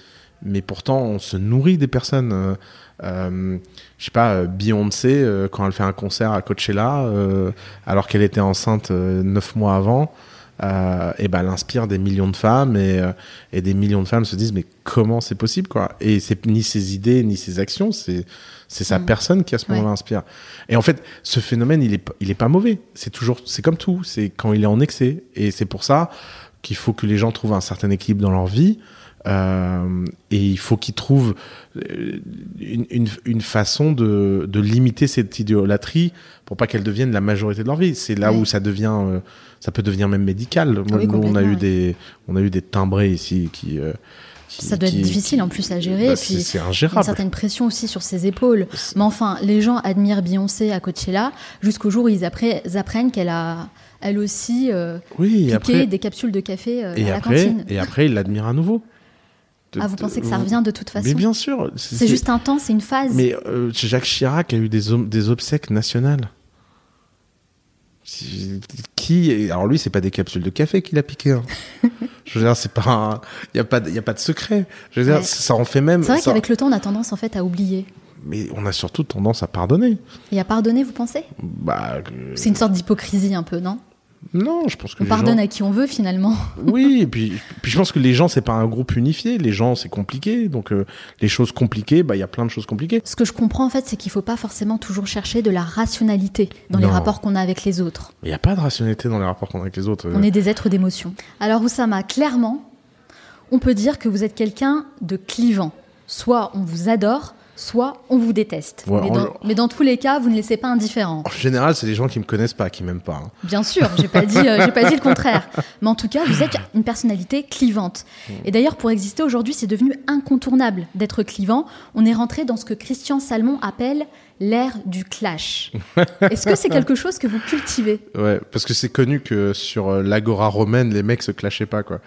mais pourtant, on se nourrit des personnes. Euh, euh, je sais pas, euh, Beyoncé, euh, quand elle fait un concert à Coachella, euh, alors qu'elle était enceinte neuf mois avant, euh, et ben, elle inspire des millions de femmes et, euh, et des millions de femmes se disent mais comment c'est possible quoi? Et c'est ni ses idées ni ses actions, c'est c'est sa Mm. personne qui à ce Ouais. moment-là inspire. Et en fait, ce phénomène, il est il est pas mauvais. C'est toujours c'est comme tout, c'est quand il est en excès et c'est pour ça qu'il faut que les gens trouvent un certain équilibre dans leur vie. Euh, et il faut qu'ils trouvent euh, une, une, une façon de, de limiter cette idéolatrie pour pas qu'elle devienne la majorité de leur vie. C'est là où ça devient, euh, ça peut devenir même médical. Moi, oui, nous, on a eu des, on a eu des timbrés ici qui, euh, qui- Ça doit être qui- difficile en plus à gérer. bah, et puis, c'est a une ingérable. certaine pression aussi sur ses épaules. Mais enfin, les gens admirent Beyoncé à Coachella jusqu'au jour où ils, ils apprennent qu'elle a, elle aussi, euh, Oui, piqué après, des capsules de café euh, et à la cantine. et après, il l'admire à nouveau. Ah, vous pensez que ça revient de toute façon Mais bien sûr. C'est juste un temps, c'est une phase. Mais euh, Jacques Chirac a eu des, obsèques nationales. Qui Alors lui, c'est pas des capsules de café qu'il a piqué. hein. Je veux dire, c'est pas, il y a pas, de- y a pas de secret. Je veux dire, Ouais. ça en fait même. C'est vrai ça- qu'avec le temps, on a tendance en fait à oublier. Mais on a surtout tendance à pardonner. Et à pardonner, vous pensez? Bah, euh, C'est une sorte d'hypocrisie un peu, non? Non, je pense que On pardonne gens- à qui on veut finalement. Oui, et puis, puis je pense que les gens, c'est pas un groupe unifié. Les gens, c'est compliqué. Donc, euh, les choses compliquées, bah, il y a plein de choses compliquées. Ce que je comprends en fait, c'est qu'il ne faut pas forcément toujours chercher de la rationalité dans les rapports qu'on a avec les autres. Il n'y a pas de rationalité dans les rapports qu'on a avec les autres. On est des êtres d'émotion. Alors Oussama, clairement, on peut dire que vous êtes quelqu'un de clivant. Soit on vous adore, soit on vous déteste. Ouais, mais, dans, mais dans tous les cas, vous ne laissez pas indifférent. En général, c'est les gens qui me connaissent pas, qui m'aiment pas. hein. Bien sûr, j'ai pas dit, euh, j'ai pas dit le contraire. Mais en tout cas, vous êtes une personnalité clivante. Et d'ailleurs, pour exister aujourd'hui, c'est devenu incontournable d'être clivant. On est rentré dans ce que Christian Salmon appelle l'ère du clash. Est-ce que c'est quelque chose que vous cultivez? Ouais, parce que c'est connu que sur euh, l'agora romaine, les mecs se clashaient pas, quoi.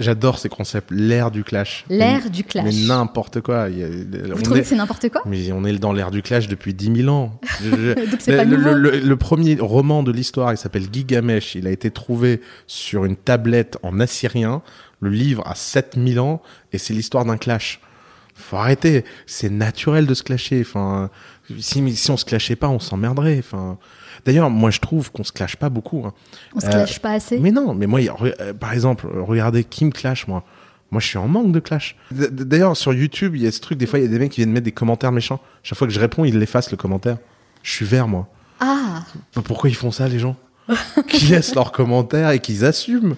J'adore ces concepts. L'ère du clash. L'ère du Mais clash. n'importe quoi. Il y a- Vous on trouvez est- que c'est n'importe quoi? Mais on est dans l'ère du clash depuis 10 000 ans. Donc c'est pas le- nouveau. le- le premier roman de l'histoire, il s'appelle Gigamesh. Il a été trouvé sur une tablette en assyrien. Le livre a 7000 ans et c'est l'histoire d'un clash. Faut arrêter. C'est naturel de se clasher. Enfin, si, si on se clashait pas, on s'emmerderait. Enfin, d'ailleurs, moi, je trouve qu'on se clash pas beaucoup. hein. On se Euh, clash pas assez? Mais non, mais moi, euh, par exemple, euh, regardez qui me clash, moi. Moi, je suis en manque de clash. D'ailleurs, sur YouTube, il y a ce truc, des fois, il y a des mecs qui viennent mettre des commentaires méchants. Chaque fois que je réponds, ils l'effacent le commentaire. Je suis vert, moi. Ah, Pourquoi ils font ça, les gens? Qui laissent leurs commentaires et qu'ils assument.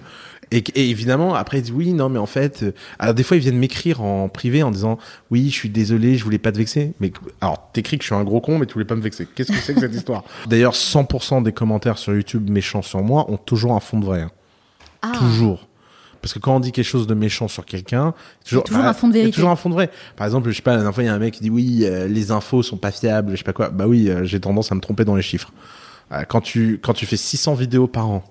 Et, et évidemment, après, ils disent oui, non, mais en fait. euh, Alors, des fois, ils viennent m'écrire en privé en disant oui, je suis désolé, je voulais pas te vexer. Mais alors, t'écris que je suis un gros con, mais tu voulais pas me vexer. Qu'est-ce que c'est que cette histoire? D'ailleurs, 100% des commentaires sur YouTube méchants sur moi ont toujours un fond de vrai. hein. ah. Toujours. Parce que quand on dit quelque chose de méchant sur quelqu'un, toujours, toujours bah, un fond de y a toujours un fond de vrai. Par exemple, je sais pas, la dernière fois, il y a un mec qui dit oui, euh, les infos sont pas fiables, je sais pas quoi. Bah oui, euh, j'ai tendance à me tromper dans les chiffres. Euh, quand tu quand tu fais 600 vidéos par an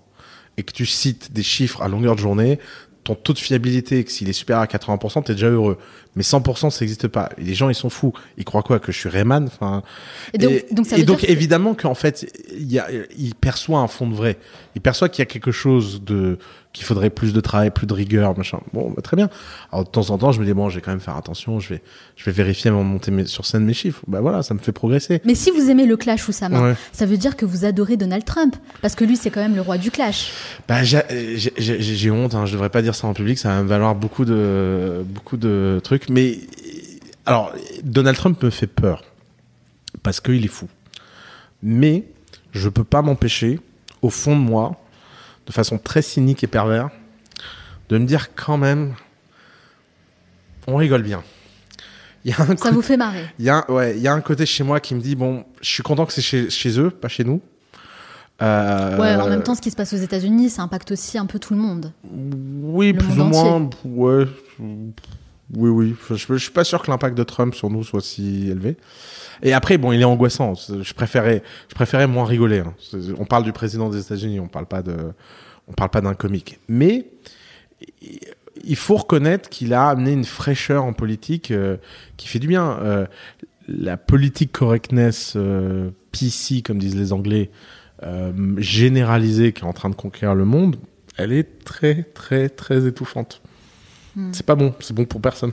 et que tu cites des chiffres à longueur de journée, ton taux de fiabilité, que s'il est supérieur à 80%, t'es déjà heureux. Mais 100%, ça n'existe pas. Et les gens, ils sont fous. Ils croient quoi? Que je suis Rayman? Enfin. Et donc- et, donc ça et veut donc, dire que- évidemment qu'en fait, il y a, il perçoit un fond de vrai. Il perçoit qu'il y a quelque chose de qu'il faudrait plus de travail, plus de rigueur, machin. Bon, bah, très bien. Alors de temps en temps, je me dis bon, je vais quand même faire attention. Je vais, je vais vérifier avant de monter mes- sur scène mes chiffres. Bah voilà, ça me fait progresser. Mais si vous aimez le clash Oussama, Ouais. ça veut dire que vous adorez Donald Trump. Parce que lui, c'est quand même le roi du clash. Bah, j'ai- honte, hein, je devrais pas dire ça en public, ça va me valoir beaucoup de, beaucoup de trucs. Mais alors, Donald Trump me fait peur parce qu'il est fou. Mais je peux pas m'empêcher, au fond de moi, de façon très cynique et pervers, de me dire quand même, on rigole bien. Y a un Ça vous fait marrer. il y a, un- ouais, y a un côté chez moi qui me dit bon, je suis content que c'est chez, chez eux, pas chez nous. Euh, Ouais, en même temps, ce qui se passe aux États-Unis, ça impacte aussi un peu tout le monde. Oui, Le plus ou moins. Ouais. Oui, oui. Je, je suis pas sûr que l'impact de Trump sur nous soit si élevé. Et après, bon, il est angoissant. Je préférais, je préférais moins rigoler. hein. On parle du président des États-Unis, on parle pas de, on parle pas d'un comique. Mais il faut reconnaître qu'il a amené une fraîcheur en politique euh, qui fait du bien. Euh, la politique correctness euh, PC, comme disent les Anglais, euh, généralisée qui est en train de conquérir le monde, elle est très, très, très étouffante. Hmm. C'est pas bon, c'est bon pour personne.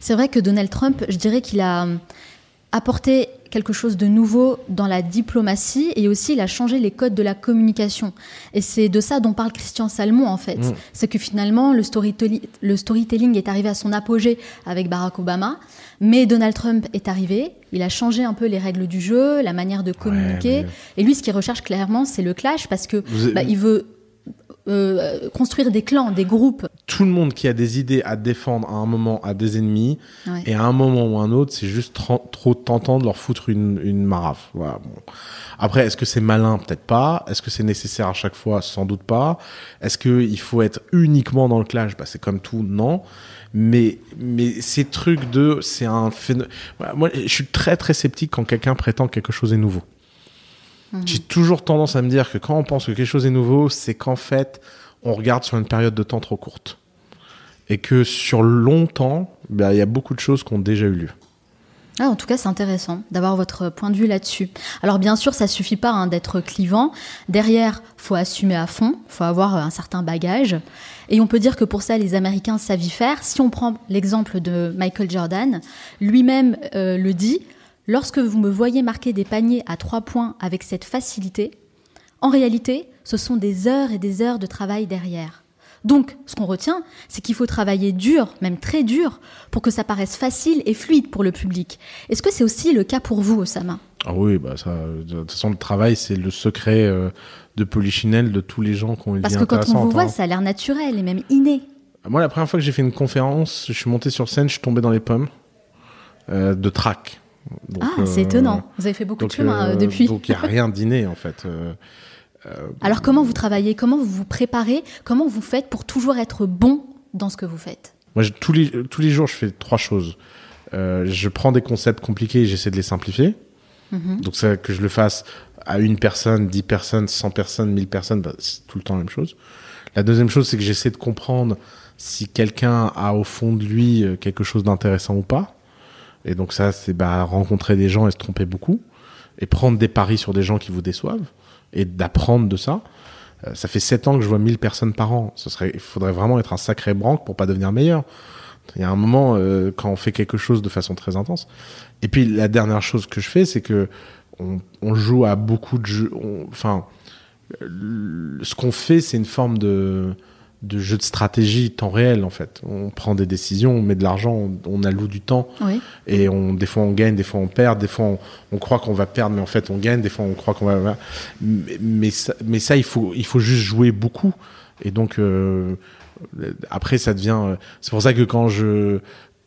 C'est vrai que Donald Trump, je dirais qu'il a hum, apporté quelque chose de nouveau dans la diplomatie et aussi il a changé les codes de la communication. Et c'est de ça dont parle Christian Salmon en fait. Mm. C'est que finalement le, storytelli- le storytelling est arrivé à son apogée avec Barack Obama, mais Donald Trump est arrivé, il a changé un peu les règles du jeu, la manière de communiquer. mais- Et lui, ce qu'il recherche clairement, c'est le clash parce que bah, il veut euh, construire des clans, des groupes. Tout le monde qui a des idées à défendre à un moment a des ennemis, Ouais. et à un moment ou un autre, c'est juste tro- trop tentant de leur foutre une, une. Voilà, bon. Après, est-ce que c'est malin? Peut-être pas. Est-ce que c'est nécessaire à chaque fois? Sans doute pas. Est-ce qu'il faut être uniquement dans le clash? Bah, C'est comme tout, non. Mais, mais ces trucs de... C'est un phénomène... Voilà, moi, je suis très très sceptique quand quelqu'un prétend que quelque chose est nouveau. J'ai toujours tendance à me dire que quand on pense que quelque chose est nouveau, c'est qu'en fait, on regarde sur une période de temps trop courte. Et que sur longtemps, bah, il y a beaucoup de choses qui ont déjà eu lieu. Ah, en tout cas, c'est intéressant d'avoir votre point de vue là-dessus. Alors bien sûr, ça suffit pas hein, d'être clivant. Derrière, faut assumer à fond, faut avoir un certain bagage. Et on peut dire que pour ça, les Américains savent y faire. Si on prend l'exemple de Michael Jordan, lui-même euh, le dit, lorsque vous me voyez marquer des paniers à trois points avec cette facilité, en réalité, ce sont des heures et des heures de travail derrière. Donc, ce qu'on retient, c'est qu'il faut travailler dur, même très dur, pour que ça paraisse facile et fluide pour le public. Est-ce que c'est aussi le cas pour vous, Osama? Ah oui, bah ça, de toute façon, le travail, c'est le secret euh, de Polichinelle de tous les gens qui ont une Parce vie que quand on vous voit, hein. ça a l'air naturel et même inné. Moi, la première fois que j'ai fait une conférence, je suis monté sur scène, je suis tombé dans les pommes euh, de trac. Donc, ah, c'est euh, étonnant. Vous avez fait beaucoup Donc, de chemin euh, euh, depuis. Donc, il n'y a rien d'inné, en fait. Alors, comment vous travaillez? Comment vous vous préparez? Comment vous faites pour toujours être bon dans ce que vous faites? Moi, je- tous, les, tous les jours, je fais trois choses. Euh, je prends des concepts compliqués et j'essaie de les simplifier. Mhm. Donc, ça, que je le fasse à une personne, dix personnes, cent personnes, mille personnes, bah, c'est tout le temps la même chose. La deuxième chose, c'est que j'essaie de comprendre si quelqu'un a au fond de lui quelque chose d'intéressant ou pas. Et donc ça, c'est bah, rencontrer des gens et se tromper beaucoup. Et prendre des paris sur des gens qui vous déçoivent. Et d'apprendre de ça. Euh, ça fait sept ans que je vois 1000 personnes par an. Ce serait, il faudrait vraiment être un sacré branque pour pas devenir meilleur. Il y a un moment euh, quand on fait quelque chose de façon très intense. Et puis la dernière chose que je fais, c'est que on, on joue à beaucoup de jeux. Enfin, ce qu'on fait, c'est une forme de de jeu de stratégie temps réel en fait. On prend des décisions, on met de l'argent, on, on alloue du temps Oui. et on des fois on gagne, des fois on perd, des fois on, on croit qu'on va perdre mais en fait on gagne, des fois on croit qu'on va mais, mais ça, mais ça il faut il faut juste jouer beaucoup et donc euh, après ça devient euh, c'est pour ça que quand je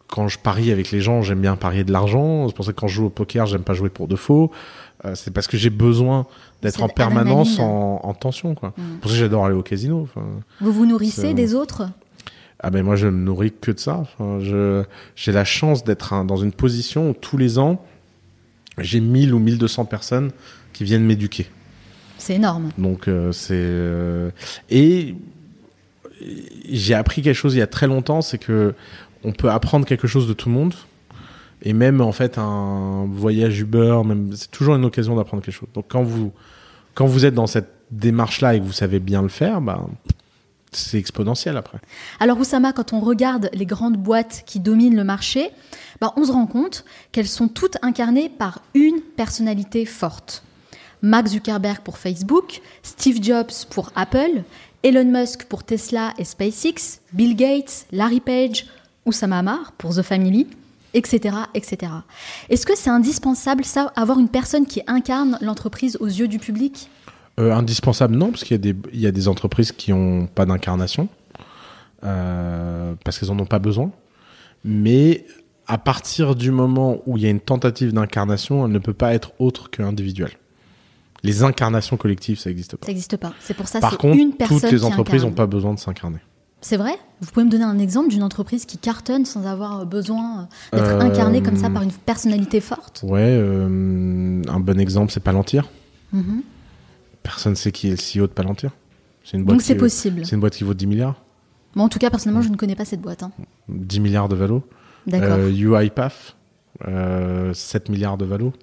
quand je parie avec les gens, j'aime bien parier de l'argent. C'est pour ça que quand je joue au poker, j'aime pas jouer pour de faux. Euh, c'est parce que j'ai besoin d'être en permanence en, en tension, quoi. Mm. Pour ça j'adore aller au casino. Vous vous nourrissez des autres? Ah ben moi je me nourris que de ça. Enfin, j'ai la chance d'être un- dans une position où tous les ans j'ai 1000 ou 1200 personnes qui viennent m'éduquer. C'est énorme. Donc euh, c'est euh, et j'ai appris quelque chose il y a très longtemps, c'est que on peut apprendre quelque chose de tout le monde. Et même en fait un voyage Uber, même c'est toujours une occasion d'apprendre quelque chose. Donc quand vous quand vous êtes dans cette démarche là et que vous savez bien le faire, bah c'est exponentiel après. Alors Oussama, quand on regarde les grandes boîtes qui dominent le marché, bah, on se rend compte qu'elles sont toutes incarnées par une personnalité forte. Mark Zuckerberg pour Facebook, Steve Jobs pour Apple, Elon Musk pour Tesla et SpaceX, Bill Gates, Larry Page, Oussama Hamar pour The Family, etc. etc. Est-ce que c'est indispensable, ça, avoir une personne qui incarne l'entreprise aux yeux du public? Euh, indispensable, non, parce qu'il y, a des- il y a des entreprises qui n'ont pas d'incarnation, euh, parce qu'elles n'en ont pas besoin. Mais à partir du moment où il y a une tentative d'incarnation, elle ne peut pas être autre qu'individuelle. Les incarnations collectives, ça n'existe pas. Ça n'existe pas. C'est pour ça Par c'est contre, une personne toutes les entreprises n'ont pas besoin de s'incarner. C'est vrai? Vous pouvez me donner un exemple d'une entreprise qui cartonne sans avoir besoin d'être Euh, incarnée comme ça par une personnalité forte? Ouais, euh, un bon exemple, c'est Palantir. Mhm. Personne ne sait qui est le CEO de Palantir. C'est une boîte Donc c'est qui- possible. C'est une boîte qui vaut 10 milliards. Moi, en tout cas, personnellement, je ne connais pas cette boîte. hein. 10 milliards de valo. D'accord. Euh, UiPath, euh, 7 milliards de valo.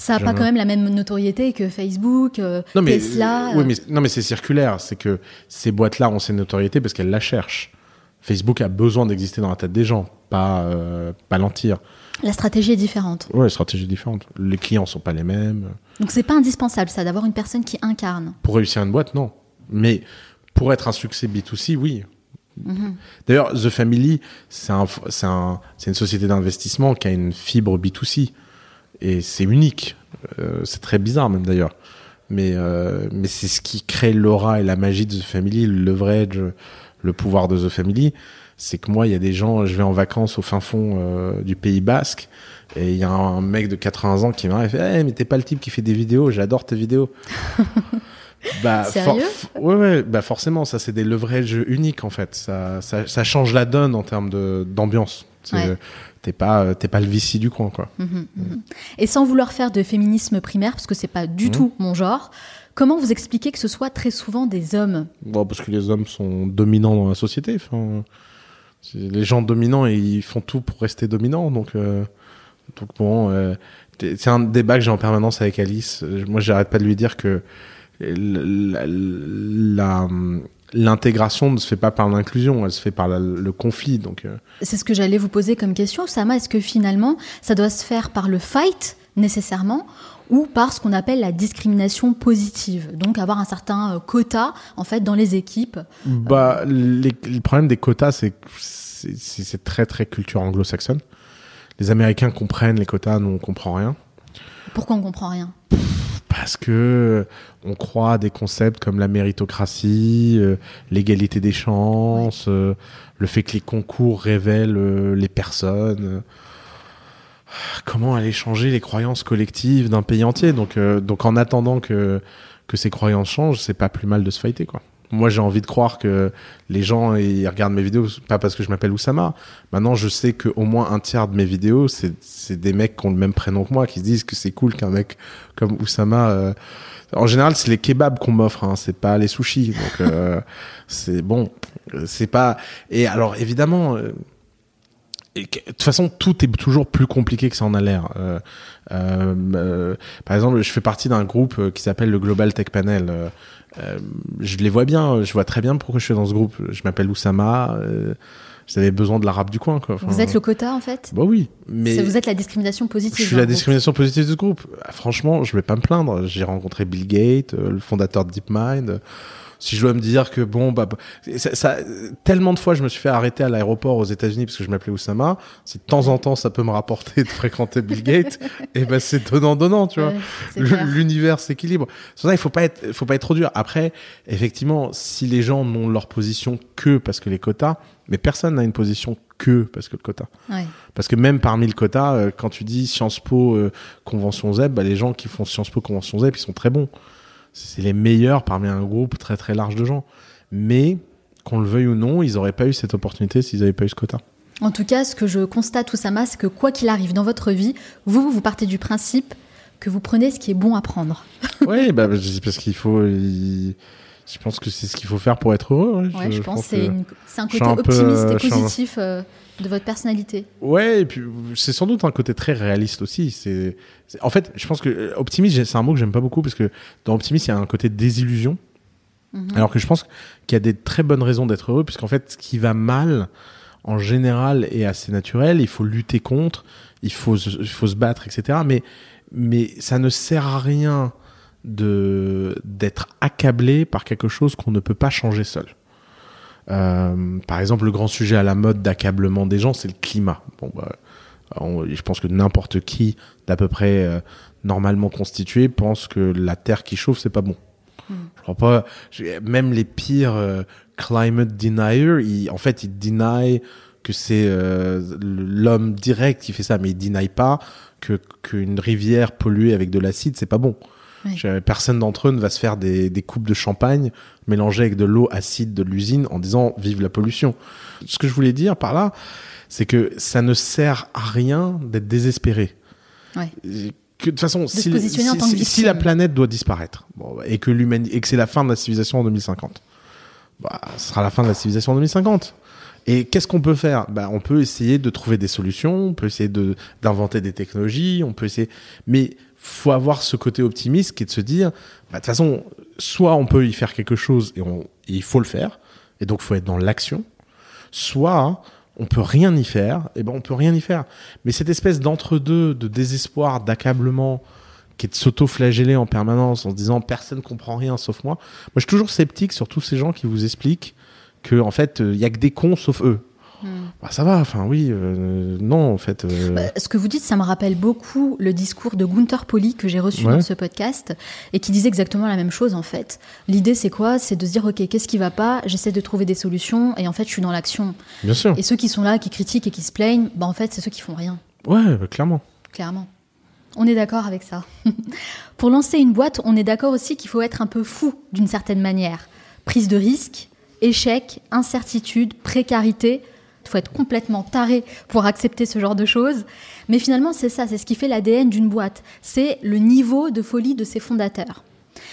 Ça n'a pas quand même la même notoriété que Facebook, euh, Tesla. oui, euh, mais, non, mais c'est circulaire. C'est que ces boîtes-là ont cette notoriété parce qu'elles la cherchent. Facebook a besoin d'exister dans la tête des gens, pas euh, Palantir. La stratégie est différente. Ouais, stratégie différente. Les clients sont pas les mêmes. Donc c'est pas indispensable, ça, d'avoir une personne qui incarne. Pour réussir une boîte, non. Mais pour être un succès B2C, oui. Mhm. D'ailleurs, The Family, c'est un, un, c'est une société d'investissement qui a une fibre B2C. Et c'est unique. Euh, c'est très bizarre, même d'ailleurs. Mais, euh, mais c'est ce qui crée l'aura et la magie de The Family, le leverage, le pouvoir de The Family. C'est que moi, il y a des gens, je vais en vacances au fin fond euh, du Pays Basque, et il y a un mec de 80 ans qui et fait Eh, mais t'es pas le type qui fait des vidéos, j'adore tes vidéos. bah, Sérieux? for- ouais, ouais, bah forcément, ça c'est des leverages uniques en fait. Ça, ça, ça change la donne en termes de- d'ambiance. Ouais. T'es pas, euh, t'es pas le vici du coin, quoi. Mhm, mhm. Et sans vouloir faire de féminisme primaire, parce que c'est pas du Mhm. tout mon genre, comment vous expliquez que ce soit très souvent des hommes? Bon, parce que les hommes sont dominants dans la société. Enfin, les gens dominants, ils font tout pour rester dominants. Donc, euh, donc bon, euh, c'est un débat que j'ai en permanence avec Alice. Moi, j'arrête pas de lui dire que la- la- l'intégration ne se fait pas par l'inclusion, elle se fait par la- le conflit. Donc, euh, C'est ce que j'allais vous poser comme question, Sama. Est-ce que finalement, ça doit se faire par le fight, nécessairement, ou par ce qu'on appelle la discrimination positive? Donc avoir un certain euh, quota, en fait, dans les équipes. Bah, les- le problème des quotas, c'est que c'est- c'est c'est très très culture anglo-saxonne. Les Américains comprennent les quotas, nous on comprend rien. Pourquoi on comprend rien? Parce que on croit à des concepts comme la méritocratie, euh, l'égalité des chances, euh, le fait que les concours révèlent euh, les personnes. euh. Comment aller changer les croyances collectives d'un pays entier donc, euh, donc en attendant que, que ces croyances changent, c'est pas plus mal de se fighter quoi. Moi, j'ai envie de croire que les gens ils regardent mes vidéos pas parce que je m'appelle Oussama. Maintenant, je sais que au moins un tiers de mes vidéos, c'est des mecs qui ont le même prénom que moi, qui se disent que c'est cool qu'un mec comme Oussama. euh, En général, c'est les kebabs qu'on m'offre, hein, c'est pas les sushis. Donc, euh, c'est bon, euh, c'est pas. Et alors, évidemment. euh, de toute façon, tout est toujours plus compliqué que ça en a l'air. Euh, euh, euh, par exemple, je fais partie d'un groupe euh, qui s'appelle le Global Tech Panel. Euh, je les vois bien, je vois très bien pourquoi je suis dans ce groupe. Je m'appelle Oussama. Euh, J'avais besoin de l'arabe du coin, quoi. Enfin, Vous êtes le quota, en fait? Bah oui, mais Vous êtes la discrimination positive. je suis la groupe. discrimination positive de ce groupe. Ah, Franchement, je vais pas me plaindre. J'ai rencontré Bill Gates, euh, le fondateur de DeepMind. Si je dois me dire que bon, bah, ça, ça- tellement de fois je me suis fait arrêter à l'aéroport aux États-Unis parce que je m'appelais Oussama. Si de temps en temps ça peut me rapporter de fréquenter Bill Gates, et ben c'est donnant donnant, tu vois. Ouais. L'univers s'équilibre. C'est ça il faut pas être, faut pas être trop dur. Après, effectivement, si les gens n'ont leur position que parce que les quotas, mais personne n'a une position que parce que le quota. Ouais. Parce que même parmi le quota, euh, quand tu dis Sciences Po euh, Convention ZEB, bah, les gens qui font Sciences Po Convention ZEB, ils sont très bons. C'est les meilleurs parmi un groupe très très large de gens. Mais qu'on le veuille ou non, ils n'auraient pas eu cette opportunité s'ils n'avaient pas eu ce quota. En tout cas, ce que je constate, Oussama, c'est que quoi qu'il arrive dans votre vie, vous, vous partez du principe que vous prenez ce qui est bon à prendre. oui, bah, je- parce qu'il faut. il- Je pense que c'est ce qu'il faut faire pour être heureux. ouais. Ouais, je, pense que c'est que- une- c'est un côté un optimiste et positif euh, de votre personnalité. Ouais, et puis c'est sans doute un côté très réaliste aussi. C'est, en fait, je pense que euh, optimiste, c'est un mot que j'aime pas beaucoup parce que dans optimiste, il y a un côté désillusion. Mhm. Alors que je pense qu'il y a des très bonnes raisons d'être heureux, puisqu'en fait, ce qui va mal, en général, est assez naturel. Il faut lutter contre, il faut, se- il faut se battre, etc. Mais, mais ça ne sert à rien de d'être accablé par quelque chose qu'on ne peut pas changer seul. Euh, par exemple, le grand sujet à la mode d'accablement des gens, c'est le climat. Bon, bah, on- je pense que n'importe qui d'à peu près euh, normalement constitué pense que la terre qui chauffe, c'est pas bon. Je crois pas. Même les pires euh, climate deniers, ils- en fait, ils deny que c'est l'homme direct qui fait ça, mais ils deny pas que qu'une rivière polluée avec de l'acide, c'est pas bon. Oui. Personne d'entre eux ne va se faire des, des coupes de champagne mélangées avec de l'eau acide de l'usine en disant vive la pollution. Ce que je voulais dire par là, c'est que ça ne sert à rien d'être désespéré. Ouais. Que, de toute façon, si, la planète doit disparaître bon, et que l'humanité et que c'est la fin de la civilisation en 2050, bah, ce sera la fin de la civilisation en 2050. Et qu'est-ce qu'on peut faire? Bah, On peut essayer de trouver des solutions, on peut essayer de d'inventer des technologies, on peut essayer. Mais faut avoir ce côté optimiste qui est de se dire, bah, de toute façon, soit on peut y faire quelque chose et, on, il faut le faire, et donc faut être dans l'action, soit on peut rien y faire, et ben on peut rien y faire. Mais cette espèce d'entre-deux, de désespoir, d'accablement, qui est de s'auto-flageller en permanence en se disant personne comprend rien sauf moi. Moi, je suis toujours sceptique sur tous ces gens qui vous expliquent que en fait, il y a que des cons sauf eux. Bah, ça va, enfin oui, euh, non, en fait. euh, Bah, ce que vous dites, ça me rappelle beaucoup le discours de Gunther Pauli que j'ai reçu Ouais. dans ce podcast et qui disait exactement la même chose en fait. L'idée c'est quoi? C'est de se dire ok, qu'est-ce qui va pas? J'essaie de trouver des solutions et en fait je suis dans l'action. bien sûr. Et ceux qui sont là, qui critiquent et qui se plaignent, bah en fait c'est ceux qui font rien, Ouais, bah, clairement. clairement. On est d'accord avec ça. Pour lancer une boîte, on est d'accord aussi qu'il faut être un peu fou d'une certaine manière. Prise de risque, échec, incertitude, précarité. Faut être complètement taré pour accepter ce genre de choses. Mais finalement, c'est ça, c'est ce qui fait l'ADN d'une boîte. C'est le niveau de folie de ses fondateurs.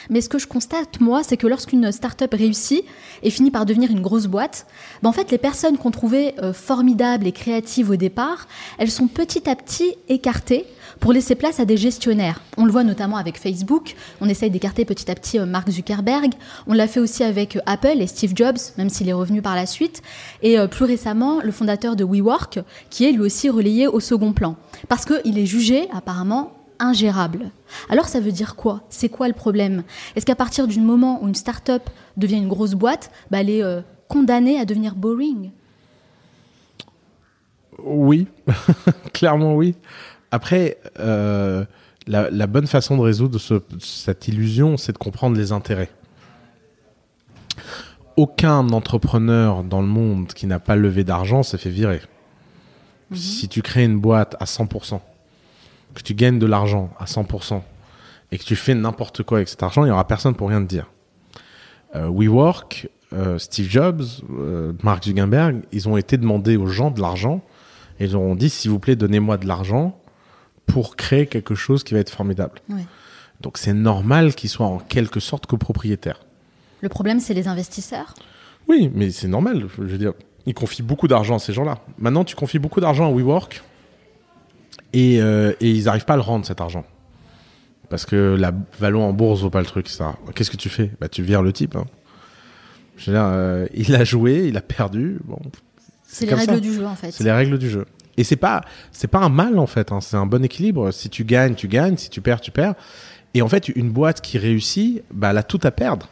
Mais ce que je constate, moi, c'est que lorsqu'une start-up réussit et finit par devenir une grosse boîte, ben en fait, les personnes qu'on trouvait euh, formidables et créatives au départ, elles sont petit à petit écartées pour laisser place à des gestionnaires. On le voit notamment avec Facebook, on essaye d'écarter petit à petit euh, Mark Zuckerberg, on l'a fait aussi avec euh, Apple et Steve Jobs, même s'il est revenu par la suite, et euh, plus récemment, le fondateur de WeWork, qui est lui aussi relayé au second plan, parce qu'il est jugé apparemment ingérable. Alors ça veut dire quoi? C'est quoi le problème? Est-ce qu'à partir du moment où une start-up devient une grosse boîte, bah, elle est condamnée à devenir boring? Oui, clairement oui. Après, euh, la, la bonne façon de résoudre ce- cette illusion, c'est de comprendre les intérêts. Aucun entrepreneur dans le monde qui n'a pas levé d'argent s'est fait virer. Si tu crées une boîte à 100%, que tu gagnes de l'argent à 100%, et que tu fais n'importe quoi avec cet argent, il n'y aura personne pour rien te dire. Euh, WeWork, euh, Steve Jobs, euh, Mark Zuckerberg, ils ont été demandés aux gens de l'argent et ils leur ont dit s'il vous plaît donnez-moi de l'argent pour créer quelque chose qui va être formidable. Ouais. Donc c'est normal qu'ils soient en quelque sorte copropriétaires. Le problème, c'est les investisseurs? Oui, mais c'est normal. Je veux dire, ils confient beaucoup d'argent à ces gens-là. Maintenant, tu confies beaucoup d'argent à WeWork et, euh, et ils n'arrivent pas à le rendre cet argent. Parce que la valo en bourse vaut pas le truc, ça. Qu'est-ce que tu fais? Bah, tu vires le type. hein. Je veux dire, euh, il a joué, il a perdu. Bon, C'est les règles ça. du jeu, en fait. C'est les règles du jeu. Et c'est pas, c'est pas un mal en fait. hein. C'est un bon équilibre. Si tu gagnes, tu gagnes. Si tu perds, tu perds. Et en fait, une boîte qui réussit, bah, elle a tout à perdre.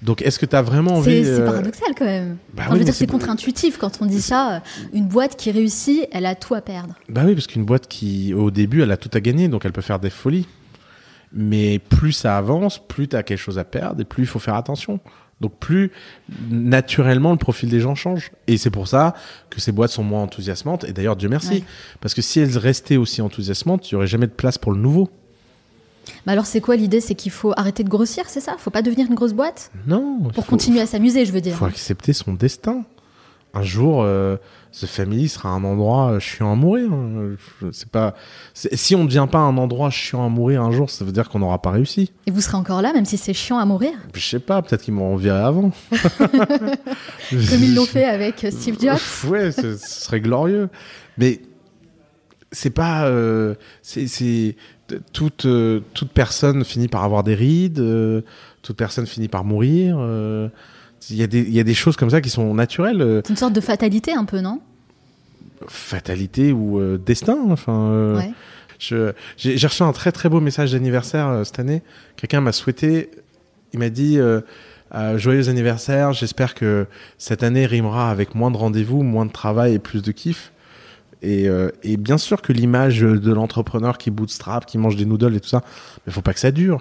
Donc, est-ce que tu as vraiment envie c'est euh, paradoxal quand même. bah Enfin, oui, je veux dire, c'est contre-intuitif quand on dit ça. Une boîte qui réussit, elle a tout à perdre. Bah oui, parce qu'une boîte qui, au début, elle a tout à gagner, donc elle peut faire des folies. Mais plus ça avance, plus tu as quelque chose à perdre et plus il faut faire attention. Donc plus naturellement le profil des gens change. Et c'est pour ça que ces boîtes sont moins enthousiasmantes. Et d'ailleurs, Dieu merci. Ouais. Parce que si elles restaient aussi enthousiasmantes, il n'y aurait jamais de place pour le nouveau. Mais alors, c'est quoi l'idée? C'est qu'il faut arrêter de grossir, c'est ça? Faut pas devenir une grosse boîte? Non. il Pour faut- continuer à s'amuser, je veux Il dire. faut accepter son destin. Un jour, euh, The Family sera un endroit euh, chiant à mourir. hein. Je- C'est pas. Si on ne devient pas un endroit chiant à mourir un jour, ça veut dire qu'on n'aura pas réussi. Et vous serez encore là, même si c'est chiant à mourir, Je sais pas, peut-être qu'ils m'ont viré avant. comme ils l'ont fait avec euh, Steve Jobs. ouais, ce, serait glorieux. Mais c'est pas. euh, c'est toute euh, toute personne finit par avoir des rides. toute personne finit par mourir. Il y, a des- il y a des choses comme ça qui sont naturelles. euh, C'est une sorte de fatalité un peu, non? Fatalité ou euh, destin. Enfin, euh, Ouais. je- j'ai j'ai reçu un très très beau message d'anniversaire euh, cette année. Quelqu'un m'a souhaité, il m'a dit joyeux anniversaire. J'espère que cette année rimera avec moins de rendez-vous, moins de travail et plus de kiff. Et, euh, et bien sûr que l'image de l'entrepreneur qui bootstrap, qui mange des noodles et tout ça, mais faut pas que ça dure.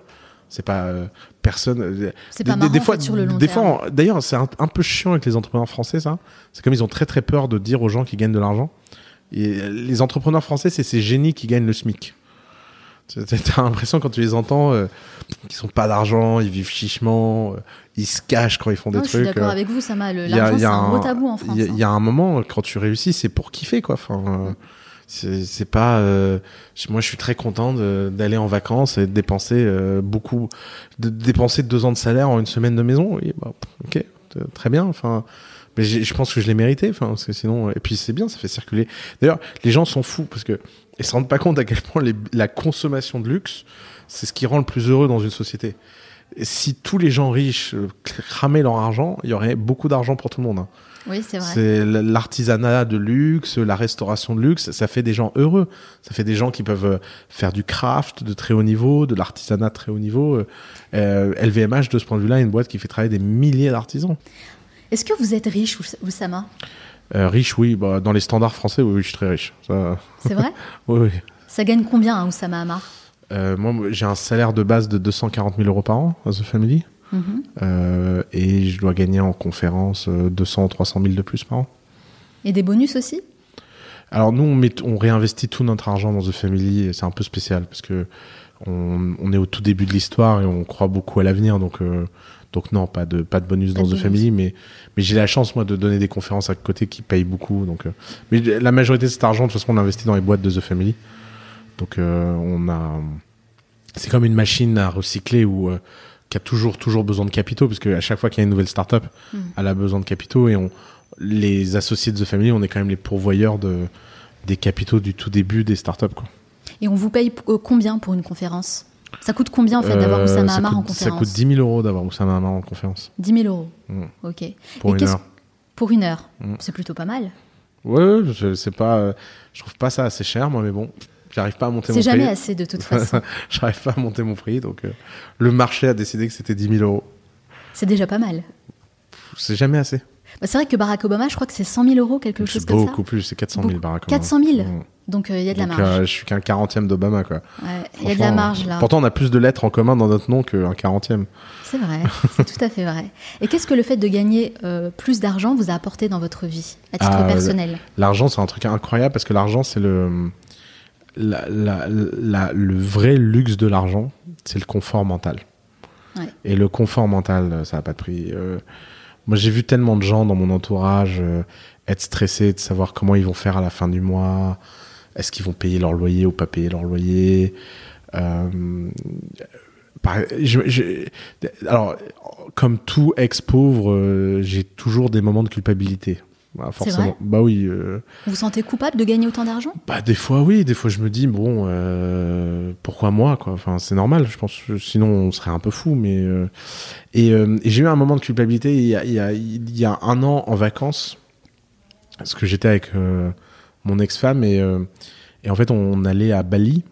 C'est pas euh, personne. euh, C'est pas marrant des en fois, fait, sur le long des terme. fois, d'ailleurs, c'est un, un peu chiant avec les entrepreneurs français, ça. C'est comme ils ont très très peur de dire aux gens qui gagnent de l'argent. Et euh, les entrepreneurs français, c'est ces génies qui gagnent le SMIC. T'as l'impression quand tu les entends euh, qu'ils sont pas d'argent, ils vivent chichement, euh, ils se cachent quand ils font des Non, je suis trucs. d'accord euh, avec vous, Sama. le- il y a- L'argent, c'est un gros tabou en France. Il y, a- hein. il y a un moment, quand tu réussis, c'est pour kiffer, quoi. Enfin, euh, c'est pas. euh, moi, je suis très content d'aller en vacances et de dépenser euh, beaucoup, de dépenser deux ans de salaire en une semaine de maison. Oui, bah, ok, très bien. Enfin, mais je pense que je l'ai mérité. Enfin, parce que sinon, et puis c'est bien, ça fait circuler. D'ailleurs, les gens sont fous parce que ils se rendent pas compte à quel point les- la consommation de luxe, c'est ce qui rend le plus heureux dans une société. Si tous les gens riches euh, cramaient leur argent, il y aurait beaucoup d'argent pour tout le monde. hein. Oui, c'est vrai. C'est l'artisanat de luxe, la restauration de luxe, ça fait des gens heureux. Ça fait des gens qui peuvent euh, faire du craft de très haut niveau, de l'artisanat de très haut niveau. Euh, euh, LVMH, de ce point de vue-là, est une boîte qui fait travailler des milliers d'artisans. Est-ce que vous êtes riche, Ouss- Oussama Euh, riche, oui, bah, dans les standards français, oui, oui, je suis très riche. Ça, C'est vrai? Oui, oui. Ça gagne combien, hein, Oussama Hamar? Euh, moi, j'ai un salaire de base de 240 000 euros par an à The Family. Mhm. Euh, et je dois gagner en conférence euh, 200 ou 300 000 de plus par an. Et des bonus aussi? Alors nous, on, met, on réinvestit tout notre argent dans The Family c'est un peu spécial parce que on, on est au tout début de l'histoire et on croit beaucoup à l'avenir. Donc, euh, donc non, pas de, pas de bonus Pas dans de The bonus. Family, mais, mais j'ai la chance moi de donner des conférences à côté qui payent beaucoup. Donc, euh, mais la majorité de cet argent, de toute façon, on l'investit dans les boîtes de The Family. Donc euh, on a, c'est comme une machine à recycler où euh, qui a toujours toujours besoin de capitaux parce qu'à chaque fois qu'il y a une nouvelle startup, Mm. elle a besoin de capitaux et on les associés de The Family, on est quand même les pourvoyeurs de des capitaux du tout début des startups quoi. Et on vous paye euh, combien pour une conférence? Ça coûte combien en fait d'avoir Euh, Oussama Hamar en coûte- Ça conférence? coûte 10 000 euros d'avoir Oussama Hamar en conférence 10 000 euros. Mm. Ok. pour Et une heure. Pour une heure. Mm. C'est plutôt pas mal. Ouais, ouais, je sais pas, euh, je trouve pas ça assez cher moi, mais bon, j'arrive pas à monter mon C'est jamais prix. assez de toute façon. j'arrive pas à monter mon prix, donc euh, le marché a décidé que c'était 10 000 euros. C'est déjà pas mal. C'est jamais assez. Bah, c'est vrai que Barack Obama, je crois que c'est 100 000 euros, quelque chose comme ça. beaucoup plus, c'est 400 000 Beaucoup. Barack Obama. 400 000 Mm. Donc euh, il y a de la marge. euh, je suis qu'un quarantième d'Obama, quoi. Ouais, Il y a de la marge là. Pourtant, on a plus de lettres en commun dans notre nom qu'un quarantième. C'est vrai, c'est tout à fait vrai. Et qu'est-ce que le fait de gagner euh, plus d'argent vous a apporté dans votre vie, à titre Ah, personnel? L'argent, c'est un truc incroyable parce que l'argent, c'est le, la- la- la- le vrai luxe de l'argent, c'est le confort mental. Ouais. Et le confort mental, ça n'a pas de prix. Euh, moi, j'ai vu tellement de gens dans mon entourage euh, être stressés de savoir comment ils vont faire à la fin du mois. Est-ce qu'ils vont payer leur loyer ou pas payer leur loyer? Euh, par- je- je- alors, comme tout ex-pauvre, j'ai toujours des moments de culpabilité. Bah, forcément. vrai bah oui. euh, Vous vous sentez coupable de gagner autant d'argent? Bah des fois oui, des fois je me dis bon euh, pourquoi moi quoi? Enfin c'est normal, je pense. Sinon on serait un peu fou. Mais euh, et, et j'ai eu un moment de culpabilité il y a, il y a, il y a un an en vacances parce que j'étais avec mon ex-femme et et en fait on allait à Bali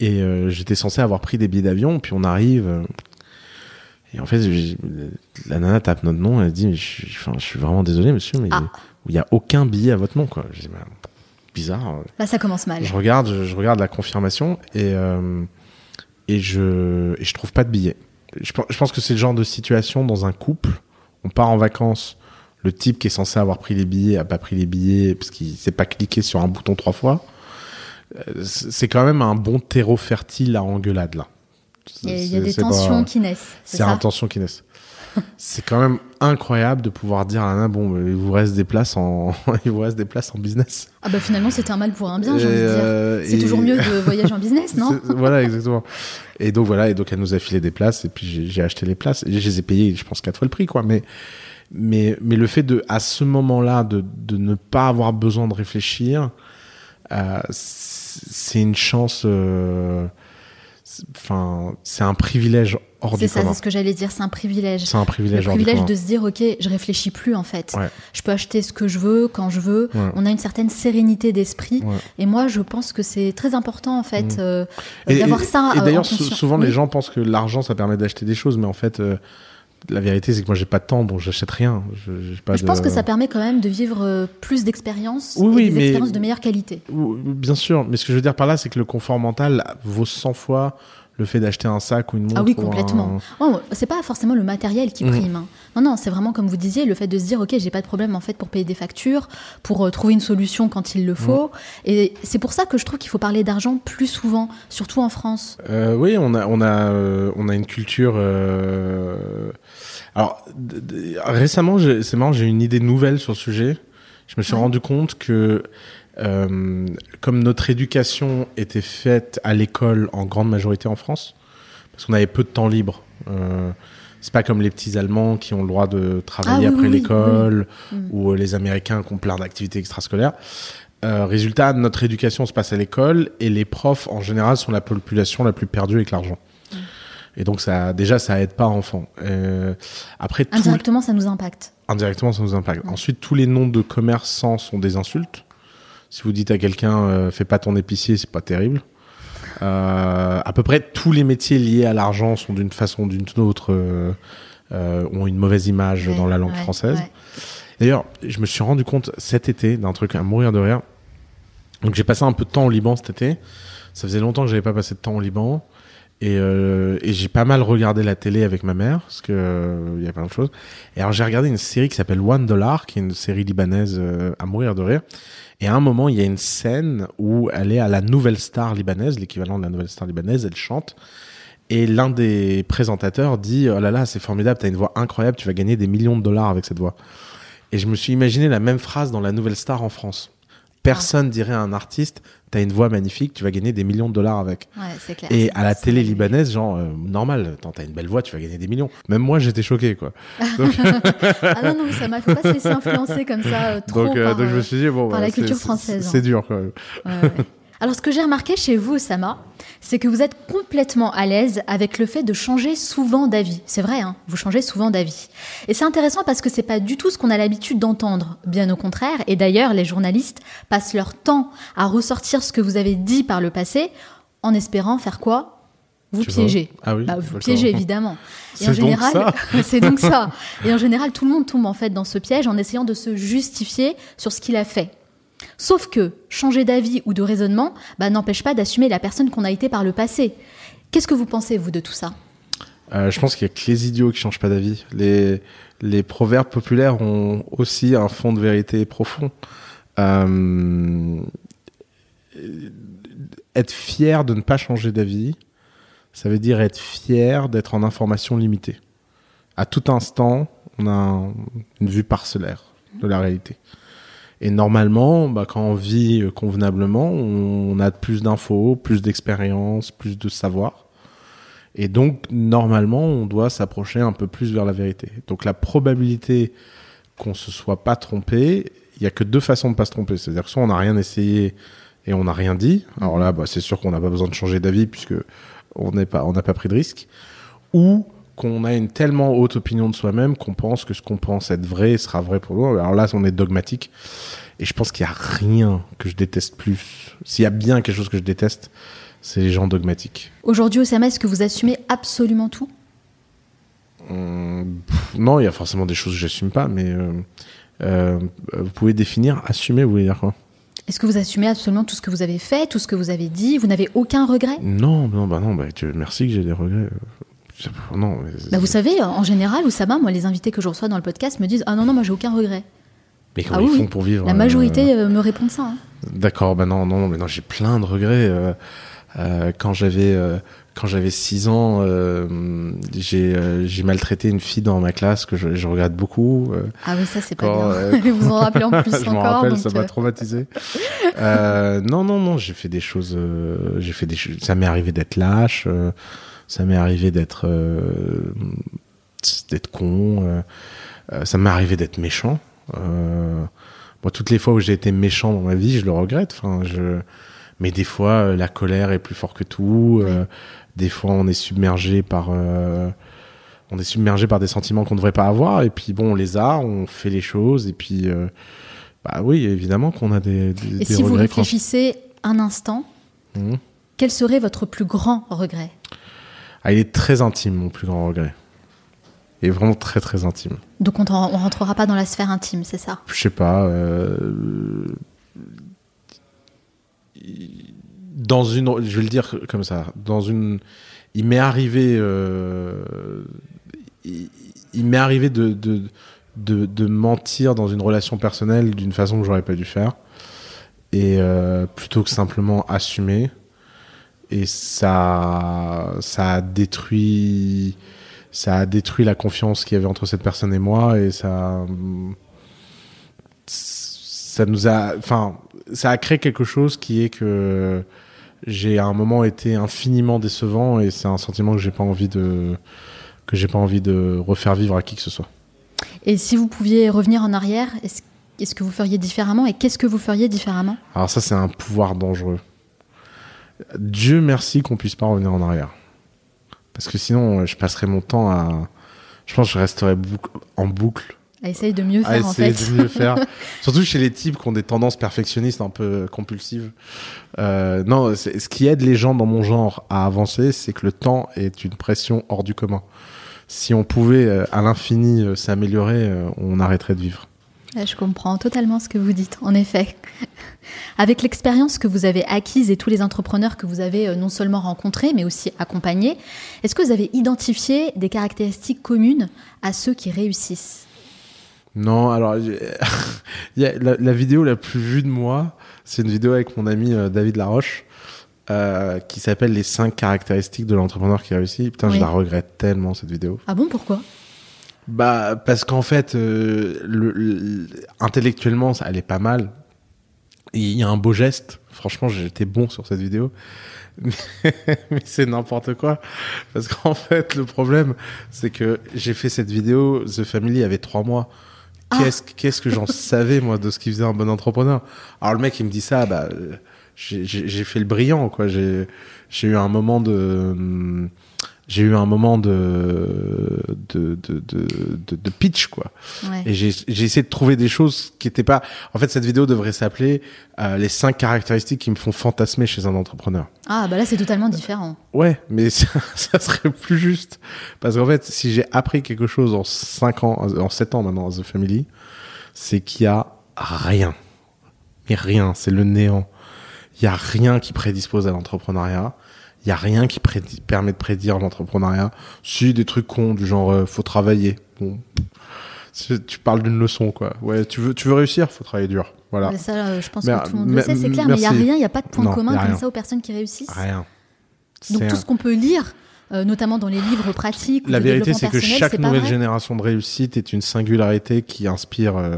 et j'étais censé avoir pris des billets d'avion puis on arrive. Et en fait, la nana tape notre nom, elle dit, je, suis- enfin, je suis vraiment désolé, monsieur, mais Ah. il n'y a aucun billet à votre nom, quoi. Je dis, bah, bizarre. Là, ça commence mal. Je regarde, je, je regarde la confirmation et euh, et je et je trouve pas de billet. Je, pense- je pense que c'est le genre de situation dans un couple. On part en vacances, le type qui est censé avoir pris les billets a pas pris les billets parce qu'il s'est pas cliqué sur un bouton trois fois. Euh, c'est quand même un bon terreau fertile à engueulade là. Il y a, des pas- tensions qui naissent. C'est c'est un ça tension qui naissent. c'est quand même incroyable de pouvoir dire à un bon, il vous reste des places en, il vous reste des places en business. Ah bah finalement, c'était un mal pour un bien, j'ai envie de dire. euh, C'est et- toujours mieux de voyager en business, non Voilà, exactement. Et donc voilà, et donc elle nous a filé des places, et puis j'ai acheté les places, et je les ai payées, je pense quatre fois le prix, quoi. Mais mais mais le fait de à ce moment-là de de ne pas avoir besoin de réfléchir, euh, c'est une chance. euh, Enfin, c'est un privilège hors C'est du ça, commun. c'est ce que j'allais dire, c'est un privilège. C'est un Le privilège hors du privilège de se dire, ok, je réfléchis plus en fait. Ouais. Je peux acheter ce que je veux, quand je veux. Ouais. On a une certaine sérénité d'esprit. Ouais. Et moi, je pense que c'est très important en fait Mm. euh, d'avoir ça. Et euh, d'ailleurs, souvent Oui. les gens pensent que l'argent ça permet d'acheter des choses, mais en fait, euh, la vérité c'est que moi j'ai pas de temps, donc j'achète rien. Je, j'ai pas Je de- pense que ça permet quand même de vivre euh, plus d'expériences Oui, et oui, des mais- expériences de meilleure qualité. Bien sûr, mais ce que je veux dire par là, c'est que le confort mental vaut 100 fois le fait d'acheter un sac ou une montre. Ah oui, ou un- complètement. Oh, c'est pas forcément le matériel qui Mhm. prime. hein. Non, non, c'est vraiment comme vous disiez, le fait de se dire, ok, j'ai pas de problème en fait pour payer des factures, pour euh, trouver une solution quand il le faut. Et c'est pour ça que je trouve qu'il faut parler d'argent plus souvent, surtout en France. Euh, oui, on a, on a, euh, on a une culture. Alors, récemment, j'ai- c'est marrant, j'ai une idée nouvelle sur le sujet. Je me suis Ouais. rendu compte que, euh, comme notre éducation était faite à l'école en grande majorité en France, parce qu'on avait peu de temps libre. Euh, c'est pas comme les petits Allemands qui ont le droit de travailler Ah oui, après oui, l'école oui. Mm. ou euh, les Américains qui ont plein d'activités extrascolaires. Euh, résultat, notre éducation se passe à l'école et les profs en général sont la population la plus perdue avec l'argent. Mm. Et donc ça, déjà, ça aide pas enfants. Euh, après, tout, Indirectement, ça nous impacte. indirectement, ça nous impacte. Ouais. Ensuite, tous les noms de commerçants sont des insultes. Si vous dites à quelqu'un, euh, fais pas ton épicier, c'est pas terrible. Euh, à peu près tous les métiers liés à l'argent sont d'une façon ou d'une autre euh, euh, ont une mauvaise image dans la langue Ouais, française. ouais. D'ailleurs, je me suis rendu compte cet été d'un truc à mourir de rire. Donc j'ai passé un peu de temps au Liban cet été. Ça faisait longtemps que j'avais pas passé de temps au Liban. Et, euh, et j'ai pas mal regardé la télé avec ma mère, parce que euh, il y a plein de choses. Et alors j'ai regardé une série qui s'appelle One Dollar, qui est une série libanaise euh, à mourir de rire. Et à un moment, il y a une scène où elle est à la nouvelle star libanaise, l'équivalent de la nouvelle star libanaise, elle chante. Et l'un des présentateurs dit Oh là là, c'est formidable, t'as une voix incroyable, tu vas gagner des millions de dollars avec cette voix. Et je me suis imaginé la même phrase dans la nouvelle star en France. Personne dirait à un artiste T'as une voix magnifique, tu vas gagner des millions de dollars avec. Ouais, c'est clair. Et à la télé libanaise, genre, euh, normal, t'as une belle voix, tu vas gagner des millions. Même moi, j'étais choqué, quoi. Ah non, non, ça m'a faut pas se laisser influencer comme ça euh, trop donc, euh, par, donc je me suis dit, bon, par bah, la culture française, c'est- hein. Dur, quand même. Ouais, ouais. Alors, ce que j'ai remarqué chez vous, Osama, c'est que vous êtes complètement à l'aise avec le fait de changer souvent d'avis. C'est vrai, hein, vous changez souvent d'avis. Et c'est intéressant parce que c'est pas du tout ce qu'on a l'habitude d'entendre, bien au contraire. Et d'ailleurs, les journalistes passent leur temps à ressortir ce que vous avez dit par le passé, en espérant faire quoi? Vous Tu piéger. Ah oui. Bah, vous piégez évidemment. Et en général, c'est donc ça. Et en général, tout le monde tombe en fait dans ce piège en essayant de se justifier sur ce qu'il a fait. Sauf que changer d'avis ou de raisonnement bah, n'empêche pas d'assumer la personne qu'on a été par le passé. Qu'est-ce que vous pensez, vous, de tout ça? Euh, je pense qu'il y a que les idiots qui changent pas d'avis. Les, proverbes populaires ont aussi un fond de vérité profond. Euh, être fier de ne pas changer d'avis, ça veut dire être fier d'être en information limitée. À tout instant, on a un- une vue parcellaire de la réalité. Et normalement, bah, quand on vit euh, convenablement, on a plus d'infos, plus d'expérience, plus de savoir. Et donc, normalement, on doit s'approcher un peu plus vers la vérité. Donc, la probabilité qu'on se soit pas trompé, il y a que deux façons de pas se tromper. C'est-à-dire que soit on n'a rien essayé et on n'a rien dit. Alors là, bah, c'est sûr qu'on n'a pas besoin de changer d'avis puisque on n'est pas, n'a pas pris de risque. Ou qu'on a une tellement haute opinion de soi-même qu'on pense que ce qu'on pense être vrai sera vrai pour nous. Alors là, on est dogmatique. Et je pense qu'il y a rien que je déteste plus. S'il y a bien quelque chose que je déteste, c'est les gens dogmatiques. Aujourd'hui, Osama, est-ce que vous assumez absolument tout? Hum, pff, non, il y a forcément des choses que j'assume pas, mais euh, euh, vous pouvez définir assumer, vous voulez dire quoi? Est-ce que vous assumez absolument tout ce que vous avez fait, tout ce que vous avez dit? Vous n'avez aucun regret? Non, non, bah non, bah, tu- merci que j'ai des regrets. Non, Bah, Vous savez, en général, Oussama, moi, les invités que je reçois dans le podcast me disent Ah non, non, moi, j'ai aucun regret. mais comment Ah ils oui, font pour vivre La euh, majorité euh, me répond ça. hein. D'accord, bah non, non, mais non, j'ai plein de regrets. euh, euh, quand j'avais euh, quand j'avais 6 ans, euh, j'ai euh, j'ai maltraité une fille dans ma classe que je, je regrette beaucoup. euh, Ah oui, ça, c'est pas bien. euh, vous en rappelez en plus je encore. rappelle, donc, ça m'a euh, traumatisé. Euh, non, non, non, j'ai fait des choses. euh, j'ai fait des. choses- Ça m'est arrivé d'être lâche. Ça m'est arrivé d'être euh, d'être con. euh, euh, ça m'est arrivé d'être méchant. Euh, moi, toutes les fois où j'ai été méchant dans ma vie, je le regrette. Enfin, je. Mais des fois, la colère est plus fort que tout. euh, des fois, on est submergé par. euh, on est submergé par des sentiments qu'on ne devrait pas avoir. Et puis, bon, on les a, on fait les choses. Et puis, euh, bah oui, évidemment qu'on a des, des, Et des si vous quand- réfléchissez un instant, Mhm. quel serait votre plus grand regret? Ah, il est très intime, mon plus grand regret. Est vraiment très, très intime. Donc on ne rentrera pas dans la sphère intime, c'est ça? Je sais pas. euh, Dans une. Je vais le dire comme ça. Dans une. Il m'est arrivé. euh, Il, il m'est arrivé de, de, de, de mentir dans une relation personnelle d'une façon que j'aurais pas dû faire. Et euh, plutôt que simplement assumer. Et ça, ça a détruit, ça a détruit la confiance qu'il y avait entre cette personne et moi, et ça, ça nous a, enfin, ça a créé quelque chose qui est que j'ai à un moment été infiniment décevant, et c'est un sentiment que j'ai pas envie de, que j'ai pas envie de refaire vivre à qui que ce soit. Et si vous pouviez revenir en arrière, est-ce est-ce que vous feriez différemment Et qu'est-ce que vous feriez différemment? Alors ça, c'est un pouvoir dangereux. Dieu merci qu'on puisse pas revenir en arrière. Parce que sinon, euh, je passerais mon temps à... Je pense que je resterais en boucle À essayer de mieux faire en fait. de mieux faire. Surtout chez les types qui ont des tendances perfectionnistes un peu compulsives. Euh, non, ce qui aide les gens dans mon genre à avancer, c'est que le temps est une pression hors du commun. Si on pouvait euh, à l'infini euh, s'améliorer, euh, on arrêterait de vivre. Je comprends totalement ce que vous dites, en effet. Avec l'expérience que vous avez acquise et tous les entrepreneurs que vous avez euh, non seulement rencontrés, mais aussi accompagnés, est-ce que vous avez identifié des caractéristiques communes à ceux qui réussissent? Non, alors la, la vidéo la plus vue de moi, c'est une vidéo avec mon ami euh, David Laroche euh, qui s'appelle les 5 caractéristiques de l'entrepreneur qui réussit. Putain, Oui. je la regrette tellement cette vidéo. Ah bon, pourquoi? Bah parce qu'en fait, euh, le, le- intellectuellement, ça est pas mal. Il y a un beau geste. Franchement, j'étais bon sur cette vidéo. Mais, mais c'est n'importe quoi. Parce qu'en fait, le problème, c'est que j'ai fait cette vidéo, The Family avait trois mois. Ah. Qu'est-ce qu'est-ce que j'en savais, moi, de ce qui faisait un bon entrepreneur? Alors le mec, il me dit ça, bah, euh, j'ai- fait le brillant, quoi. J'ai j'ai eu un moment de... hum, J'ai eu un moment de, de, de, de, de, pitch, quoi. Ouais. Et j'ai j'ai essayé de trouver des choses qui étaient pas. En fait, cette vidéo devrait s'appeler euh, les cinq caractéristiques qui me font fantasmer chez un entrepreneur. Ah bah là c'est totalement différent. Ouais, mais ça, ça serait plus juste parce qu'en fait, si j'ai appris quelque chose en cinq ans, en sept ans maintenant à The Family, c'est qu'il y a rien, mais rien, c'est le néant. Il y a rien qui prédispose à l'entrepreneuriat. Il y a rien qui permet de prédire l'entrepreneuriat. Si des trucs cons du genre euh, faut travailler. Bon, tu parles d'une leçon quoi. Ouais, tu veux tu veux réussir, faut travailler dur. Voilà. Mais ça, euh, je pense Mais, que tout le monde mais- le sait, c'est clair. Mais il n'y a rien, il n'y a pas de point Non, commun comme ça aux personnes qui réussissent. Rien. Donc tout ce qu'on peut lire, euh, notamment dans les livres pratiques, La vérité, c'est que chaque nouvelle génération de réussite est une singularité qui inspire euh,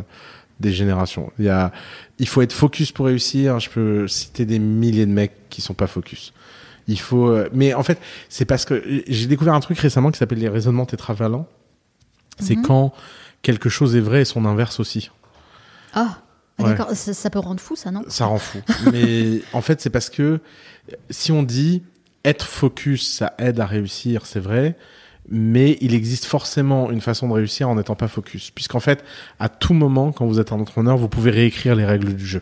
des générations. Il, y a, il faut être focus pour réussir. Je peux citer des milliers de mecs qui sont pas focus. Il faut, euh, mais en fait, c'est parce que j'ai découvert un truc récemment qui s'appelle les raisonnements tétravalents. C'est Mhm. quand quelque chose est vrai et son inverse aussi. Ah, ah, Ouais. d'accord, ça, ça peut rendre fou, ça, non? Ça rend fou. Mais en fait, c'est parce que si on dit être focus, ça aide à réussir, c'est vrai. Mais il existe forcément une façon de réussir en n'étant pas focus. Puisqu'en fait, à tout moment, quand vous êtes un entrepreneur, vous pouvez réécrire les règles du jeu.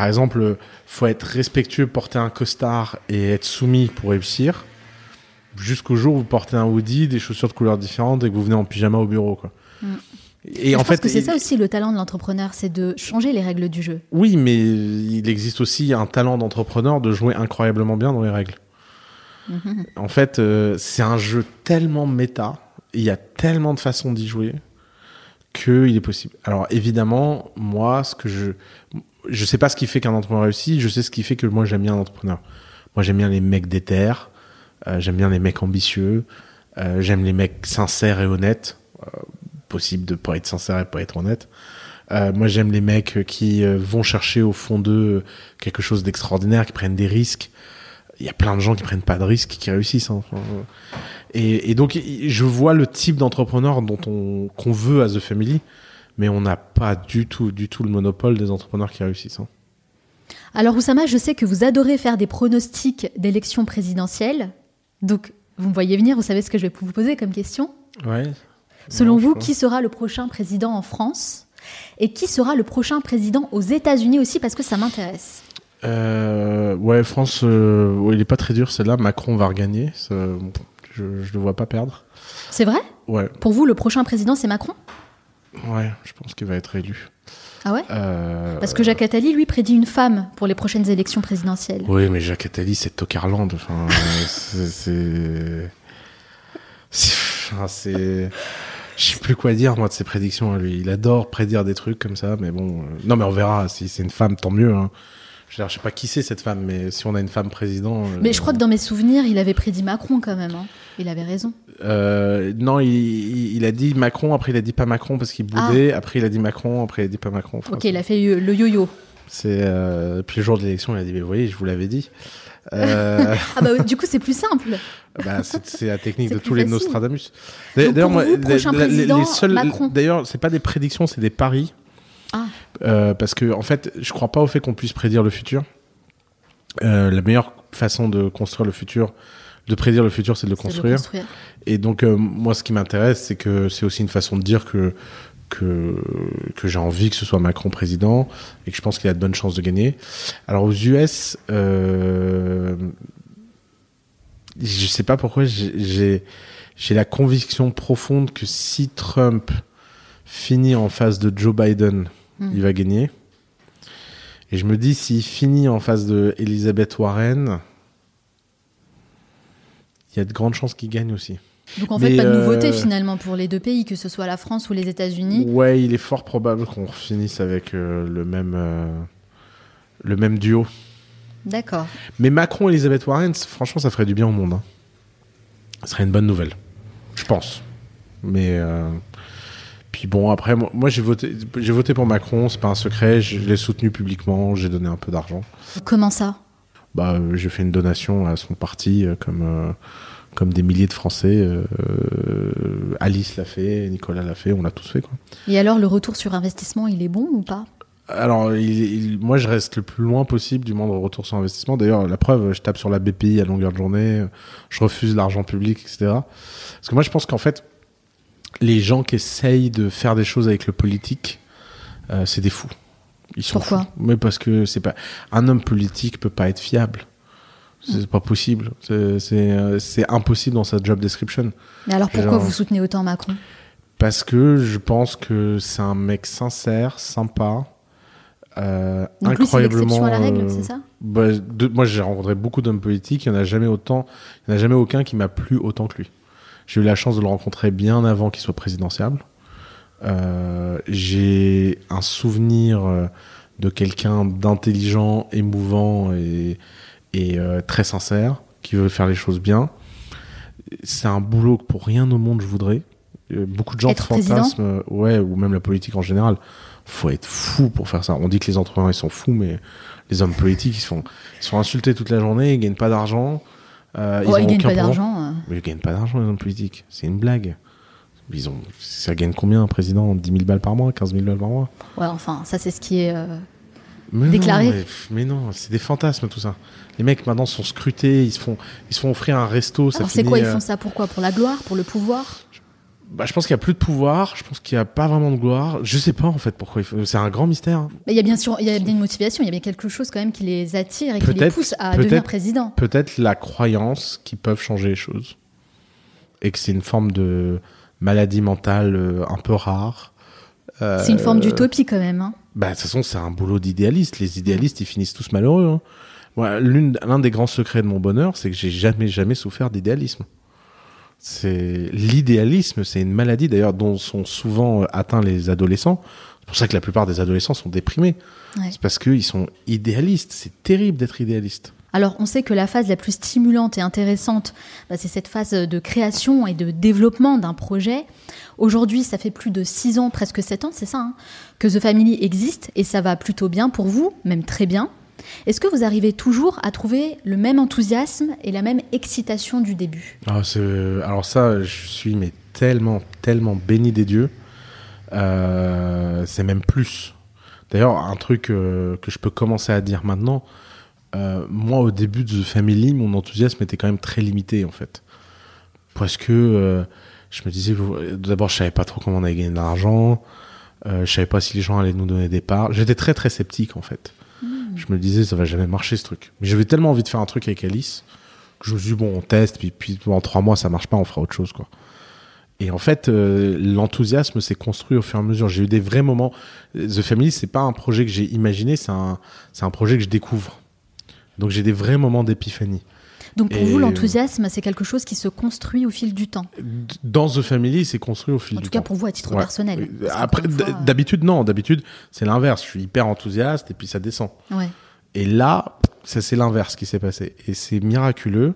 Par exemple, faut être respectueux, porter un costard et être soumis pour réussir. jusqu'au jour où vous portez un hoodie, des chaussures de couleurs différentes et que vous venez en pyjama au bureau. Quoi. Mm. Et en fait, que c'est ça aussi le talent de l'entrepreneur, c'est de changer les règles du jeu. oui, mais il existe aussi un talent d'entrepreneur de jouer incroyablement bien dans les règles. Mhm. En fait, euh, c'est un jeu tellement méta, il y a tellement de façons d'y jouer qu'il est possible. Alors évidemment, moi, ce que je je sais pas ce qui fait qu'un entrepreneur réussit, je sais ce qui fait que moi j'aime bien un entrepreneur. Moi j'aime bien les mecs déter, euh, j'aime bien les mecs ambitieux, euh, j'aime les mecs sincères et honnêtes. Euh, possible de pas être sincère et pas être honnête. Euh, moi j'aime les mecs qui euh, vont chercher au fond d'eux quelque chose d'extraordinaire, qui prennent des risques. Il y a plein de gens qui prennent pas de risques qui réussissent. hein. Euh, Et, et donc je vois le type d'entrepreneur dont on qu'on veut à The Family, mais on n'a pas du tout, du tout le monopole des entrepreneurs qui réussissent. hein. Alors Oussama, je sais que vous adorez faire des pronostics d'élections présidentielles. Donc, vous me voyez venir, vous savez ce que je vais vous poser comme question. Ouais. Selon Non, vous, qui sera le prochain président en France Et qui sera le prochain président aux États-Unis aussi Parce que ça m'intéresse. Euh, ouais, France, euh, il est pas très dur celle-là. Macron va regagner. Ça, je, je le vois pas perdre. C'est vrai? Ouais, Pour vous, le prochain président, c'est Macron? Ouais, je pense qu'il va être élu. Ah ouais Euh, Parce que Jacques Attali, lui, prédit une femme pour les prochaines élections présidentielles. Oui, mais Jacques Attali, c'est Tocarland. Enfin, c'est- c'est. C'est. enfin, c'est- Je sais plus quoi dire, moi, de ses prédictions à lui. Il adore prédire des trucs comme ça, mais bon. euh, Non, mais on verra. Si c'est une femme, tant mieux. Hein. Je, je sais pas qui c'est cette femme, mais si on a une femme président. euh, Mais je crois que dans mes souvenirs, il avait prédit Macron quand même. hein. Il avait raison. Euh, non, il, il- il a dit Macron, après il a dit pas Macron parce qu'il boudait, après il a dit Macron, après il a dit pas Macron. Enfin, Ok, il a fait le le yo-yo. C'est euh, puis le jour de l'élection, il a dit mais vous voyez, je vous l'avais dit. Euh, Ah bah du coup, c'est plus simple. bah, c'est la technique de tous les. Nostradamus. D'ailleurs, les, président, seuls, d'ailleurs, c'est pas des prédictions, c'est des paris. Euh, parce que en fait, je crois pas au fait qu'on puisse prédire le futur. Euh, la meilleure façon de construire le futur, de prédire le futur, c'est de le construire. construire. Et donc, euh, moi, ce qui m'intéresse, c'est que c'est aussi une façon de dire que, que, que j'ai envie que ce soit Macron président et que je pense qu'il a de bonnes chances de gagner. Alors, aux US, euh, je sais pas pourquoi, j'ai- j'ai j'ai la conviction profonde que si Trump finit en face de Joe Biden, Hmm. il va gagner. Et je me dis, s'il finit en face de Elizabeth Warren, il y a de grandes chances qu'il gagne aussi. Donc en fait, Mais, pas de euh, nouveauté finalement pour les deux pays, que ce soit la France ou les États-Unis. Ouais, il est fort probable qu'on finisse avec euh, le même euh, le même duo. D'accord. Mais Macron et Elizabeth Warren, franchement, ça ferait du bien au monde. hein. Ce serait une bonne nouvelle, je pense. Mais euh, puis bon, après, moi, moi, j'ai voté, j'ai voté pour Macron. C'est pas un secret. Je l'ai soutenu publiquement. J'ai donné un peu d'argent. Comment ça? Bah, euh, j'ai fait une donation à son parti, euh, comme euh, comme des milliers de Français. Alice l'a fait, Nicolas l'a fait, on l'a tous fait quoi. Et alors, le retour sur investissement, il est bon ou pas? Alors, il- il- moi, je reste le plus loin possible du moindre retour sur investissement. D'ailleurs, la preuve, je tape sur la BPI à longueur de journée, je refuse l'argent public, etc. Parce que moi, je pense qu'en fait, les gens qui essayent de faire des choses avec le politique, euh, c'est des fous. Ils sont Pourquoi fous. Mais parce que c'est pas un homme politique peut pas être fiable. C'est pas possible. C'est euh, c'est impossible dans sa job description. Mais alors, pourquoi Genre- vous soutenez autant Macron? Parce que je pense que c'est un mec sincère, sympa, euh, Donc lui, incroyablement. l'exception à la règle, euh, c'est ça? bah, de- moi, j'ai rencontré beaucoup d'hommes politiques. Il n'y en a jamais autant. Il n'y en a jamais aucun qui m'a plu autant que lui. J'ai eu la chance de le rencontrer bien avant qu'il soit présidentiable. Euh, j'ai un souvenir euh, de quelqu'un d'intelligent, émouvant et, et euh, très sincère, qui veut faire les choses bien. C'est un boulot que pour rien au monde je voudrais. Euh, Beaucoup de gens Être fantasment, euh, ouais, ou même la politique en général. Faut être fou pour faire ça. On dit que les entrepreneurs ils sont fous, mais les hommes politiques ils sont, ils sont insultés toute la journée, ils gagnent pas d'argent. Euh, Oh, ont il gagne aucun pas d'argent. Mais ils gagnent pas d'argent, les hommes politiques. C'est une blague. Ils ont, ça gagne combien un président? 10 000 balles par mois 15 000 balles par mois? Ouais, enfin, ça, c'est ce qui est. euh, mais Déclaré. Non, mais, mais non, c'est des fantasmes tout ça. Les mecs maintenant sont scrutés, ils se font, ils se font offrir un resto. Alors, c'est finit, quoi Ils euh, font ça pourquoi Pour la gloire? Pour le pouvoir? Bah, je pense qu'il y a plus de pouvoir. Je pense qu'il n'y a pas vraiment de gloire. Je sais pas en fait pourquoi. faut- C'est un grand mystère. hein. Mais Il y a bien sûr, il y a bien une motivation, il y a bien quelque chose quand même qui les attire et qui les pousse à devenir président. Peut-être la croyance qu'ils peuvent changer les choses et que c'est une forme de maladie mentale euh, un peu rare. Euh, C'est une forme d'utopie quand même. hein. Bah, de toute façon, c'est un boulot d'idéaliste. Les idéalistes, ils finissent tous malheureux. hein. L'un des grands secrets de mon bonheur, c'est que j'ai jamais, jamais souffert d'idéalisme. C'est l'idéalisme, c'est une maladie d'ailleurs dont sont souvent euh, atteints les adolescents. C'est pour ça que la plupart des adolescents sont déprimés. Ouais. C'est parce qu'ils sont idéalistes. C'est terrible d'être idéaliste. Alors, on sait que la phase la plus stimulante et intéressante, bah, c'est cette phase de création et de développement d'un projet. Aujourd'hui, ça fait plus de 6 ans, presque 7 ans, c'est ça, hein, que The Family existe et ça va plutôt bien pour vous, même très bien. Est-ce que vous arrivez toujours à trouver le même enthousiasme et la même excitation du début? Ah, c'est- alors ça, je suis mais tellement, tellement béni des dieux. Euh, c'est même plus. D'ailleurs, un truc euh, que je peux commencer à dire maintenant. euh, moi, au début de The Family, mon enthousiasme était quand même très limité en fait, parce que je me disais, d'abord, je savais pas trop comment on allait gagner de l'argent. Je savais pas si les gens allaient nous donner des parts. J'étais très très sceptique en fait. Je me disais, ça va jamais marcher ce truc. Mais j'avais tellement envie de faire un truc avec Alice que je me suis dit, bon, on teste, puis, puis en trois mois, ça marche pas, on fera autre chose, quoi. Et en fait, euh, l'enthousiasme s'est construit au fur et à mesure. J'ai eu des vrais moments. The Family, c'est pas un projet que j'ai imaginé, c'est un, c'est un projet que je découvre. Donc j'ai des vrais moments d'épiphanie. Donc pour Et- vous, l'enthousiasme, c'est quelque chose qui se construit au fil du temps. Dans The Family, c'est construit au fil En du tout cas temps. pour vous, à titre Ouais. personnel. Euh, Après, d'habitude, non. D'habitude, c'est l'inverse. Je suis hyper enthousiaste et puis ça descend. euh, ouais. Et là, c'est l'inverse qui s'est passé. Et c'est miraculeux.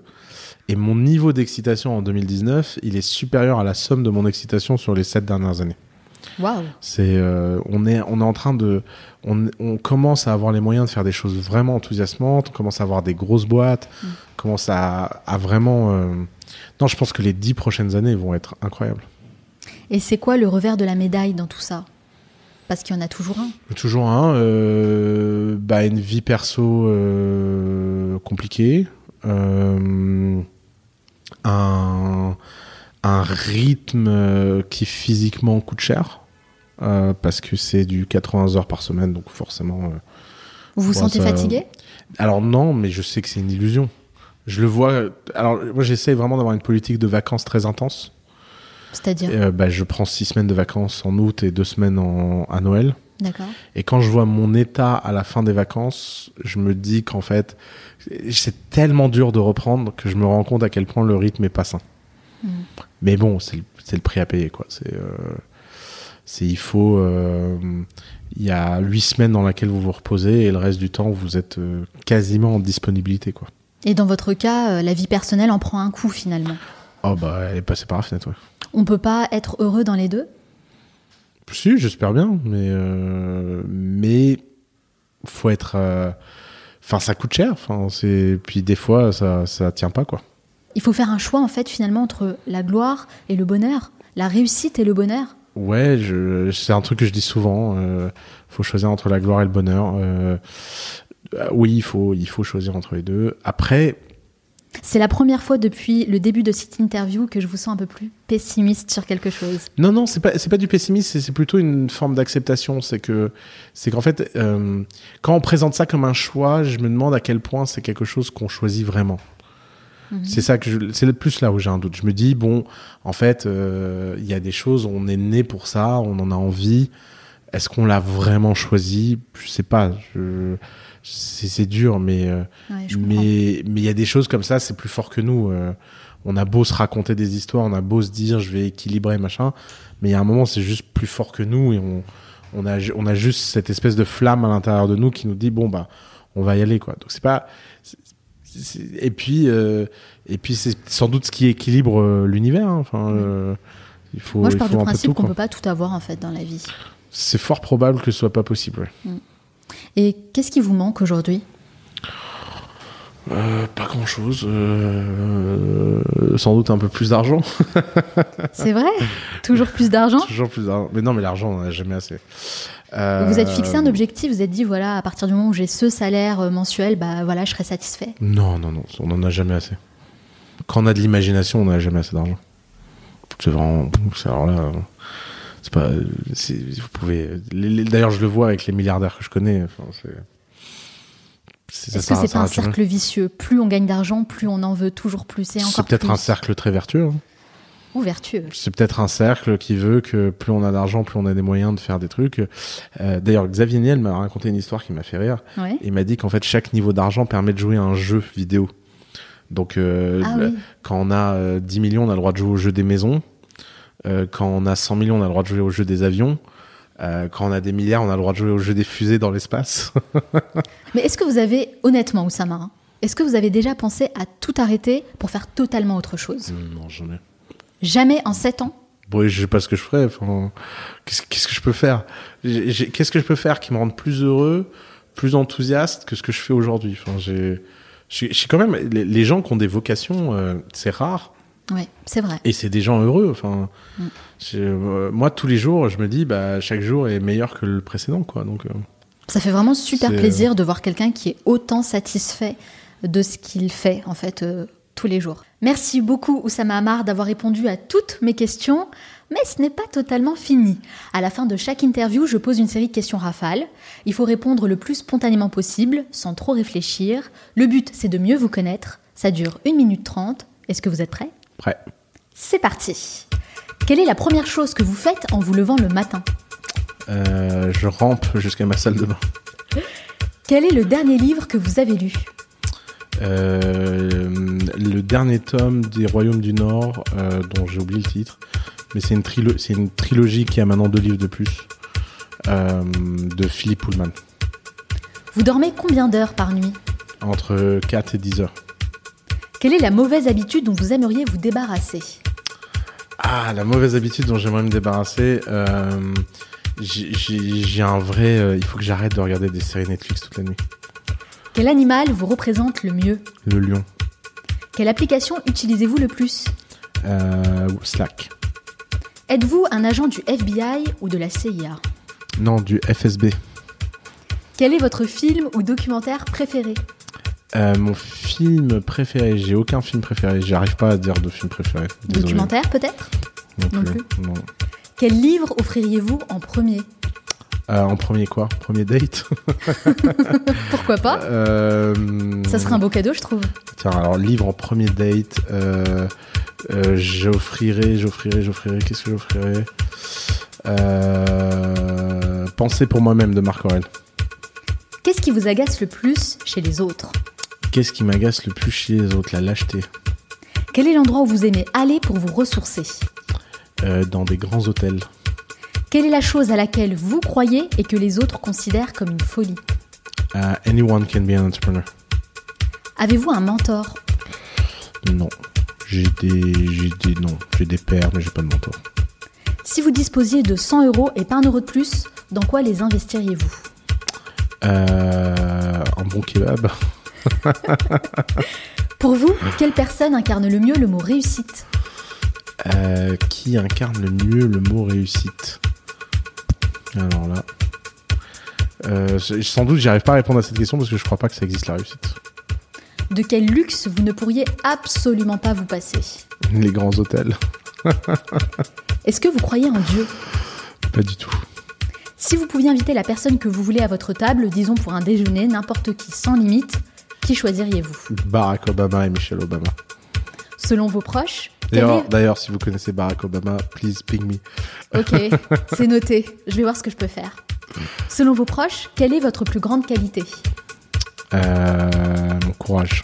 Et mon niveau d'excitation en 2019, il est supérieur à la somme de mon excitation sur les sept dernières années. Waouh. C'est, euh, on est, on est en train de, on, on commence à avoir les moyens de faire des choses vraiment enthousiasmantes. On commence à avoir des grosses boîtes. Mm. On commence à, à vraiment. euh, Non, je pense que les dix prochaines années vont être incroyables. Et c'est quoi le revers de la médaille dans tout ça? Parce qu'il y en a toujours un. Toujours un, euh, bah, une vie perso compliquée, un, un rythme qui physiquement coûte cher, parce que c'est du 80 heures par semaine, donc forcément. euh, Vous vous sentez ça- fatigué? Alors non, mais je sais que c'est une illusion. Je le vois. Alors moi, j'essaie vraiment d'avoir une politique de vacances très intense. C'est-à-dire? Euh, bah, je prends six semaines de vacances en août et deux semaines en, à Noël. D'accord. Et quand je vois mon état à la fin des vacances, je me dis qu'en fait, c'est tellement dur de reprendre que je me rends compte à quel point le rythme est pas sain. Mm. Mais bon, c'est le, c'est le prix à payer, quoi. C'est, euh, c'est il faut, euh, il y a huit semaines dans laquelle vous vous reposez et le reste du temps vous êtes euh, quasiment en disponibilité, quoi. Et dans votre cas, euh, la vie personnelle en prend un coup finalement. Oh bah, elle est passée par la fenêtre, ouais. On peut pas être heureux dans les deux? Si, j'espère bien, mais euh, mais faut être. euh, Enfin, ça coûte cher. Enfin, c'est puis des fois ça ça tient pas quoi. Il faut faire un choix en fait finalement entre la gloire et le bonheur, la réussite et le bonheur. Ouais, je, c'est un truc que je dis souvent. Euh, faut choisir entre la gloire et le bonheur. Euh, euh, oui, il faut il faut choisir entre les deux. Après, C'est la première fois depuis le début de cette interview que je vous sens un peu plus pessimiste sur quelque chose. Non, non, c'est pas, c'est pas du pessimisme, c'est, c'est plutôt une forme d'acceptation. C'est que, c'est qu'en fait, euh, quand on présente ça comme un choix, je me demande à quel point c'est quelque chose qu'on choisit vraiment. Mhm. C'est ça que je, c'est le plus là où j'ai un doute. Je me dis bon, en fait, euh, il y a des choses, on est né pour ça, on en a envie. Est-ce qu'on l'a vraiment choisi? Je sais pas. Je, c'est, c'est dur, mais euh, Ouais, mais mais il y a des choses comme ça, c'est plus fort que nous. euh, on a beau se raconter des histoires, on a beau se dire je vais équilibrer machin, mais il y a un moment c'est juste plus fort que nous et on on a on a juste cette espèce de flamme à l'intérieur de nous qui nous dit bon bah on va y aller quoi. Donc c'est pas et puis euh, et puis c'est sans doute ce qui équilibre euh, l'univers. hein. Enfin euh, il faut Moi, je pars du principe qu'on peut pas tout avoir en fait dans la vie. C'est fort probable que ce soit pas possible. ouais. Et qu'est-ce qui vous manque aujourd'hui? Pas grand chose. sans doute un peu plus d'argent. C'est vrai? Toujours plus d'argent? Toujours plus d'argent. Mais non, mais l'argent, on en a jamais assez. Euh, Vous êtes fixé un objectif, vous êtes dit voilà, à partir du moment où j'ai ce salaire euh, mensuel, bah voilà, je serai satisfait. Non, non, non, on en a jamais assez. Quand on a de l'imagination, on n'a jamais assez d'argent. C'est vraiment. Alors là, c'est pas. Vous pouvez. D'ailleurs, je le vois avec les milliardaires que je connais. Enfin, c'est. Est-ce que sert- c'est pas un cercle vicieux? Plus on gagne d'argent, plus on en veut toujours plus C'est peut-être un cercle très vertueux. hein. Ou vertueux. C'est peut-être un cercle qui veut que plus on a d'argent, plus on a des moyens de faire des trucs. Euh, D'ailleurs, Xavier Niel m'a raconté une histoire qui m'a fait rire. Ouais. Il m'a dit qu'en fait, chaque niveau d'argent permet de jouer à un jeu vidéo. Donc, euh, Ah oui. quand on a euh, 10 millions, on a le droit de jouer au jeu des maisons. Euh, quand on a 100 millions, on a le droit de jouer au jeu des avions. Euh, quand on a des milliards, on a le droit de jouer au jeu des fusées dans l'espace. Mais est-ce que vous avez, honnêtement, Oussama, hein, est-ce que vous avez déjà pensé à tout arrêter pour faire totalement autre chose? Non, j'en ai. Jamais en 7 ans Bon, je sais pas ce que je ferais. Enfin, qu'est-ce qu'est-ce que je peux faire? Qu'est-ce que je peux faire qui me rende plus heureux, plus enthousiaste que ce que je fais aujourd'hui? Enfin, j'ai, quand même les, les gens qui ont des vocations, euh, c'est rare. Ouais, c'est vrai. Et c'est des gens heureux. Enfin, Mm. euh, moi, tous les jours, je me dis, bah, chaque jour est meilleur que le précédent, quoi. Donc, euh, Ça fait vraiment super plaisir de voir quelqu'un qui est autant satisfait de ce qu'il fait, en fait, euh, tous les jours. Merci beaucoup, Oussama Hamar, d'avoir répondu à toutes mes questions. Mais ce n'est pas totalement fini. À la fin de chaque interview, je pose une série de questions rafales. Il faut répondre le plus spontanément possible, sans trop réfléchir. Le but, c'est de mieux vous connaître. Ça dure 1 minute 30. Est-ce que vous êtes prêts? Prêt. C'est parti. Quelle est la première chose que vous faites en vous levant le matin? Euh, je rampe jusqu'à ma salle de bain. Quel est le dernier livre que vous avez lu? Le dernier tome des Royaumes du Nord, euh, dont j'ai oublié le titre, mais c'est une, trilo- c'est une trilogie qui a maintenant deux livres de plus, euh, de Philippe Pullman, Vous dormez combien d'heures par nuit? Entre 4 et 10 heures. Quelle est la mauvaise habitude dont vous aimeriez vous débarrasser? Ah, la mauvaise habitude dont j'aimerais me débarrasser, euh, j'ai- un vrai... euh, il faut que j'arrête de regarder des séries Netflix toute la nuit. Quel animal vous représente le mieux Le lion, Quelle application utilisez-vous le plus euh, Slack, Êtes-vous un agent du FBI ou de la CIA non, du FSB. Quel est votre film ou documentaire préféré Euh, mon film préféré, j'ai aucun film préféré, j'arrive pas à dire de film préféré. Désolé. Documentaire peut-être Non Non plus. Non. Quel livre offririez-vous en premier Euh, en premier quoi? Premier date? Pourquoi pas? Euh, Ça serait un beau cadeau, je trouve. Tiens, alors livre en premier date. Euh, euh, j'offrirai, j'offrirai, j'offrirai. Qu'est-ce que j'offrirai Penser pour moi-même de Marc Aurel. Qu'est-ce qui vous agace le plus chez les autres? Qu'est-ce qui m'agace le plus chez les autres? La lâcheté. Quel est l'endroit où vous aimez aller pour vous ressourcer? Dans des grands hôtels. Quelle est la chose à laquelle vous croyez et que les autres considèrent comme une folie Euh, anyone can be an entrepreneur. Avez-vous un mentor Non. J'ai des, j'ai des, non. J'ai des pères, mais j'ai pas de mentor. Si vous disposiez de 100 euros et pas un euro de plus, dans quoi les investiriez-vous Euh, un bon kebab. Pour vous, quelle personne incarne le mieux le mot réussite Euh, qui incarne le mieux le mot réussite? Alors là. Euh, sans doute, j'arrive pas à répondre à cette question parce que je crois pas que ça existe la réussite. De quel luxe vous ne pourriez absolument pas vous passer? Les grands hôtels, Est-ce que vous croyez en Dieu? Pas du tout. Si vous pouviez inviter la personne que vous voulez à votre table, disons pour un déjeuner, n'importe qui, sans limite, qui choisiriez-vous? Barack Obama et Michelle Obama. Selon vos proches D'ailleurs, si vous connaissez Barack Obama, please ping me. Ok, c'est noté. Je vais voir ce que je peux faire. Selon vos proches, quelle est votre plus grande qualité? Euh, mon courage.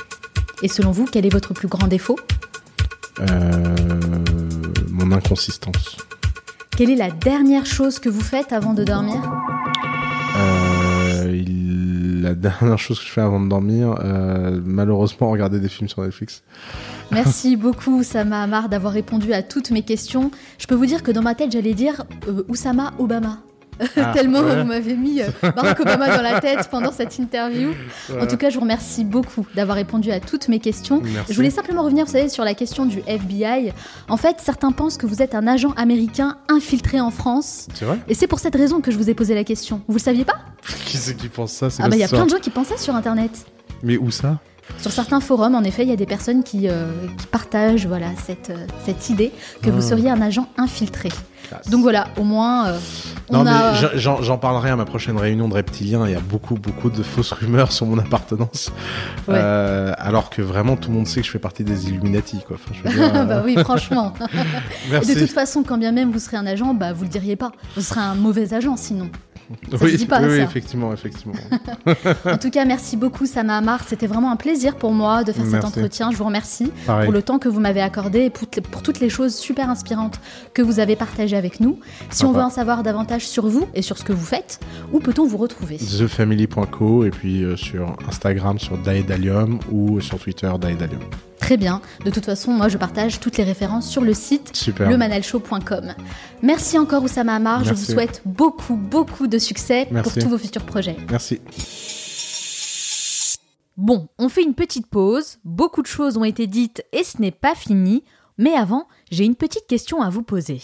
Et selon vous, quel est votre plus grand défaut? Euh, mon inconsistance. Quelle est la dernière chose que vous faites avant de dormir? Euh, il- la dernière chose que je fais avant de dormir, euh, malheureusement, regarder des films sur Netflix. Merci beaucoup, Oussama Hamar, d'avoir répondu à toutes mes questions. Je peux vous dire que dans ma tête, j'allais dire euh, Oussama Obama. Ah, Tellement ouais. vous m'avez mis euh, Barack Obama dans la tête pendant cette interview. En tout cas, je vous remercie beaucoup d'avoir répondu à toutes mes questions. Merci. Je voulais simplement revenir, vous savez, sur la question du FBI. En fait, certains pensent que vous êtes un agent américain infiltré en France. C'est vrai? Et c'est pour cette raison que je vous ai posé la question. Vous le saviez pas? Qui c'est qui pense ça? Ah bah il y a plein de gens qui pensent ça sur Internet. Mais où ça? Sur certains forums, en effet, il y a des personnes qui, euh, qui partagent voilà, cette, euh, cette idée que vous Ah. seriez un agent infiltré. Classe. Donc voilà, au moins, euh, on Non, mais a... j'en- parlerai à ma prochaine réunion de reptiliens. Il y a beaucoup, beaucoup de fausses rumeurs sur mon appartenance. Ouais. Euh, alors que vraiment, tout le monde sait que je fais partie des Illuminati, quoi. Enfin, je veux dire, euh, bah oui, franchement. Et merci. de toute façon, quand bien même vous serez un agent, bah vous le diriez pas. Vous serez un mauvais agent sinon. Ça oui, se dit pas, oui, ça. effectivement, effectivement. En tout cas, merci beaucoup Sama Amar. C'était vraiment un plaisir pour moi de faire cet entretien. Je vous remercie Pareil. pour le temps que vous m'avez accordé et pour, pour toutes les choses super inspirantes que vous avez partagées avec nous. Si on veut en savoir davantage sur vous et sur ce que vous faites, où peut-on vous retrouver? TheFamily.co et puis euh, sur Instagram sur Daedalium ou sur Twitter Daedalium. Très bien. De toute façon, moi je partage toutes les références sur le site lemanalshow.com. Merci encore Oussama Amar. Je vous souhaite beaucoup, beaucoup de succès Merci. pour tous vos futurs projets. Merci. Bon, on fait une petite pause, beaucoup de choses ont été dites et ce n'est pas fini, mais avant, j'ai une petite question à vous poser.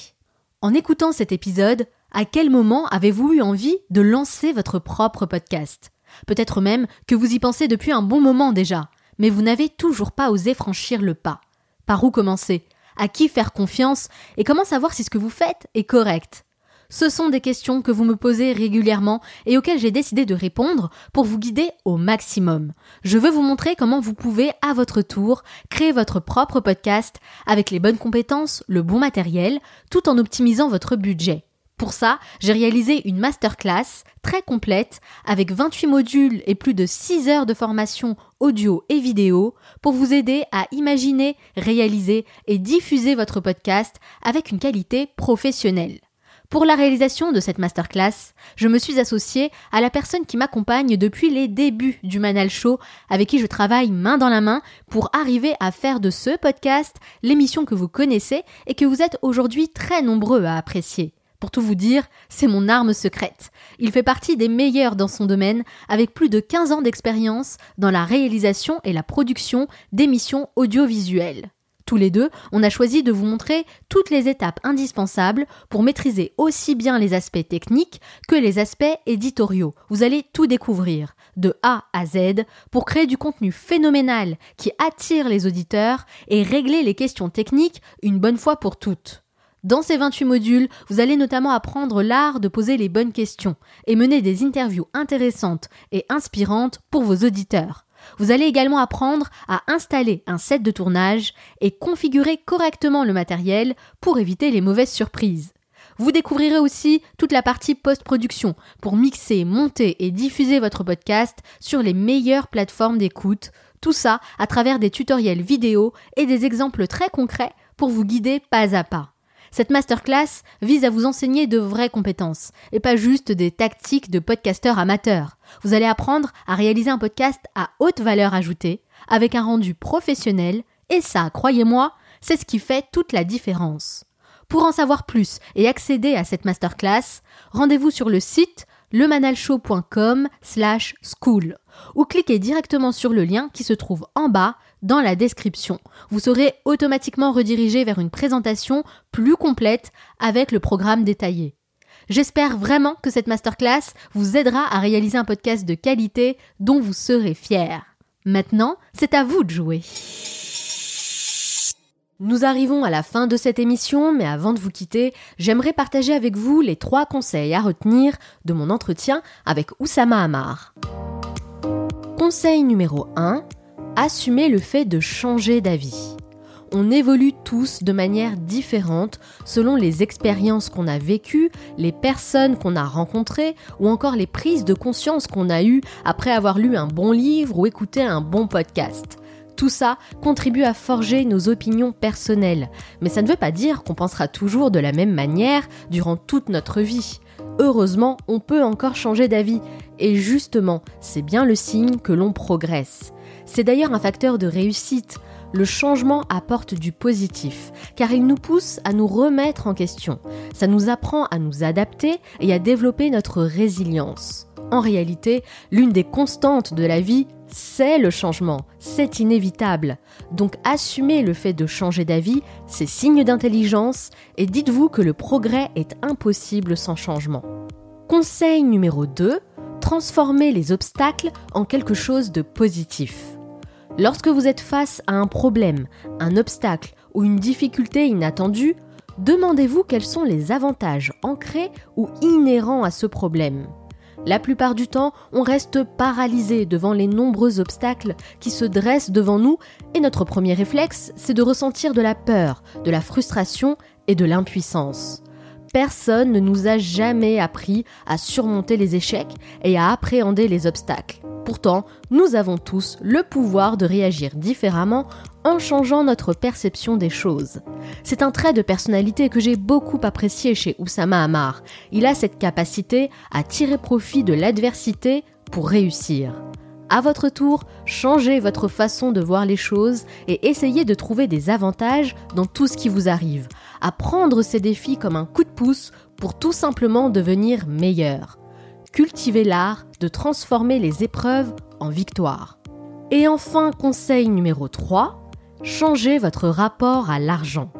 En écoutant cet épisode, à quel moment avez-vous eu envie de lancer votre propre podcast? Peut-être même que vous y pensez depuis un bon moment déjà, mais vous n'avez toujours pas osé franchir le pas. Par où commencer? À qui faire confiance Et comment savoir si ce que vous faites est correct ce sont des questions que vous me posez régulièrement et auxquelles j'ai décidé de répondre pour vous guider au maximum. Je veux vous montrer comment vous pouvez, à votre tour, créer votre propre podcast avec les bonnes compétences, le bon matériel, tout en optimisant votre budget. Pour ça, j'ai réalisé une masterclass très complète avec 28 modules et plus de 6 heures de formation audio et vidéo pour vous aider à imaginer, réaliser et diffuser votre podcast avec une qualité professionnelle. Pour la réalisation de cette masterclass, je me suis associée à la personne qui m'accompagne depuis les débuts du Manal Show, avec qui je travaille main dans la main pour arriver à faire de ce podcast l'émission que vous connaissez et que vous êtes aujourd'hui très nombreux à apprécier. Pour tout vous dire, c'est mon arme secrète. Il fait partie des meilleurs dans son domaine, avec plus de 15 ans d'expérience dans la réalisation et la production d'émissions audiovisuelles. Tous les deux, on a choisi de vous montrer toutes les étapes indispensables pour maîtriser aussi bien les aspects techniques que les aspects éditoriaux. Vous allez tout découvrir, de A à Z, pour créer du contenu phénoménal qui attire les auditeurs et régler les questions techniques une bonne fois pour toutes. Dans ces 28 modules, vous allez notamment apprendre l'art de poser les bonnes questions et mener des interviews intéressantes et inspirantes pour vos auditeurs. Vous allez également apprendre à installer un set de tournage et configurer correctement le matériel pour éviter les mauvaises surprises. Vous découvrirez aussi toute la partie post-production pour mixer, monter et diffuser votre podcast sur les meilleures plateformes d'écoute, tout ça à travers des tutoriels vidéo et des exemples très concrets pour vous guider pas à pas. Cette masterclass vise à vous enseigner de vraies compétences et pas juste des tactiques de podcasteurs amateurs. Vous allez apprendre à réaliser un podcast à haute valeur ajoutée, avec un rendu professionnel, et ça, croyez-moi, c'est ce qui fait toute la différence. Pour en savoir plus et accéder à cette masterclass, rendez-vous sur le site lemanalshow.com slash school ou cliquez directement sur le lien qui se trouve en bas dans la description. Vous serez automatiquement redirigé vers une présentation plus complète avec le programme détaillé. J'espère vraiment que cette masterclass vous aidera à réaliser un podcast de qualité dont vous serez fiers. Maintenant, c'est à vous de jouer. Nous arrivons à la fin de cette émission, mais avant de vous quitter, j'aimerais partager avec vous les trois conseils à retenir de mon entretien avec Oussama Amar. Conseil numéro 1. Assumer le fait de changer d'avis. On évolue tous de manière différente selon les expériences qu'on a vécues, les personnes qu'on a rencontrées ou encore les prises de conscience qu'on a eues après avoir lu un bon livre ou écouté un bon podcast. Tout ça contribue à forger nos opinions personnelles, mais ça ne veut pas dire qu'on pensera toujours de la même manière durant toute notre vie. Heureusement, on peut encore changer d'avis, et justement, c'est bien le signe que l'on progresse. C'est d'ailleurs un facteur de réussite. Le changement apporte du positif, car il nous pousse à nous remettre en question. Ça nous apprend à nous adapter et à développer notre résilience. En réalité, l'une des constantes de la vie, c'est le changement, c'est inévitable. Donc assumez le fait de changer d'avis, c'est signe d'intelligence, et dites-vous que le progrès est impossible sans changement. Conseil numéro 2, transformez les obstacles en quelque chose de positif. Lorsque vous êtes face à un problème, un obstacle ou une difficulté inattendue, demandez-vous quels sont les avantages ancrés ou inhérents à ce problème. La plupart du temps, on reste paralysé devant les nombreux obstacles qui se dressent devant nous et notre premier réflexe, c'est de ressentir de la peur, de la frustration et de l'impuissance. Personne ne nous a jamais appris à surmonter les échecs et à appréhender les obstacles. Pourtant, nous avons tous le pouvoir de réagir différemment en changeant notre perception des choses. C'est un trait de personnalité que j'ai beaucoup apprécié chez Oussama Amar. Il a cette capacité à tirer profit de l'adversité pour réussir. À votre tour, changez votre façon de voir les choses et essayez de trouver des avantages dans tout ce qui vous arrive, prendre ces défis comme un coup de pouce pour tout simplement devenir meilleur. Cultivez l'art de transformer les épreuves en victoires. Et enfin, conseil numéro 3, changez votre rapport à l'argent.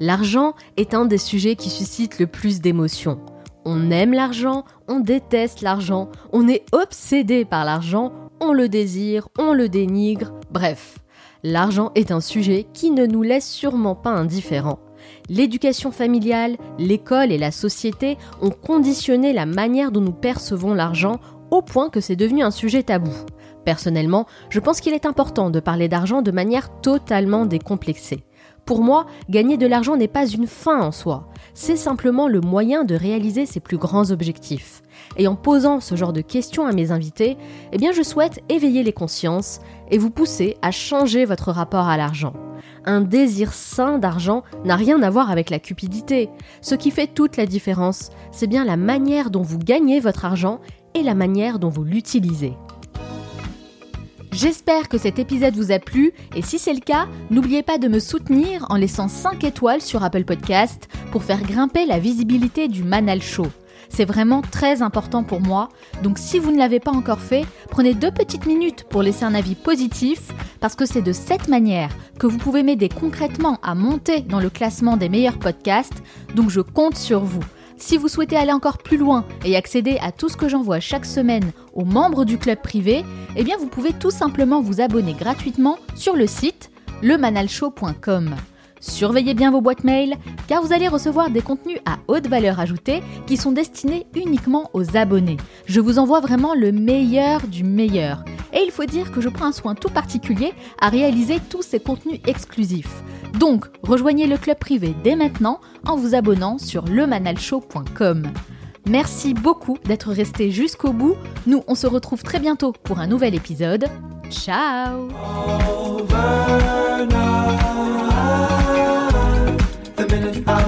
L'argent est un des sujets qui suscite le plus d'émotions. On aime l'argent, on déteste l'argent, on est obsédé par l'argent, on le désire, on le dénigre, bref. L'argent est un sujet qui ne nous laisse sûrement pas indifférents. L'éducation familiale, l'école et la société ont conditionné la manière dont nous percevons l'argent au point que c'est devenu un sujet tabou. Personnellement, je pense qu'il est important de parler d'argent de manière totalement décomplexée. Pour moi, gagner de l'argent n'est pas une fin en soi, c'est simplement le moyen de réaliser ses plus grands objectifs. Et en posant ce genre de questions à mes invités, eh je souhaite éveiller les consciences et vous pousser à changer votre rapport à l'argent. Un désir sain d'argent n'a rien à voir avec la cupidité. Ce qui fait toute la différence, c'est bien la manière dont vous gagnez votre argent et la manière dont vous l'utilisez. J'espère que cet épisode vous a plu et si c'est le cas, n'oubliez pas de me soutenir en laissant 5 étoiles sur Apple Podcast pour faire grimper la visibilité du Manal Show. C'est vraiment très important pour moi, donc si vous ne l'avez pas encore fait, prenez deux petites minutes pour laisser un avis positif, parce que c'est de cette manière que vous pouvez m'aider concrètement à monter dans le classement des meilleurs podcasts, donc je compte sur vous. Si vous souhaitez aller encore plus loin et accéder à tout ce que j'envoie chaque semaine aux membres du club privé, eh bien vous pouvez tout simplement vous abonner gratuitement sur le site lemanalshow.com. Surveillez bien vos boîtes mail car vous allez recevoir des contenus à haute valeur ajoutée qui sont destinés uniquement aux abonnés. Je vous envoie vraiment le meilleur du meilleur. Et il faut dire que je prends un soin tout particulier à réaliser tous ces contenus exclusifs. Donc, rejoignez le club privé dès maintenant en vous abonnant sur lemanalshow.com. Merci beaucoup d'être resté jusqu'au bout. Nous, on se retrouve très bientôt pour un nouvel épisode. Ciao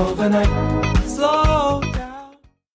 overnight. Slow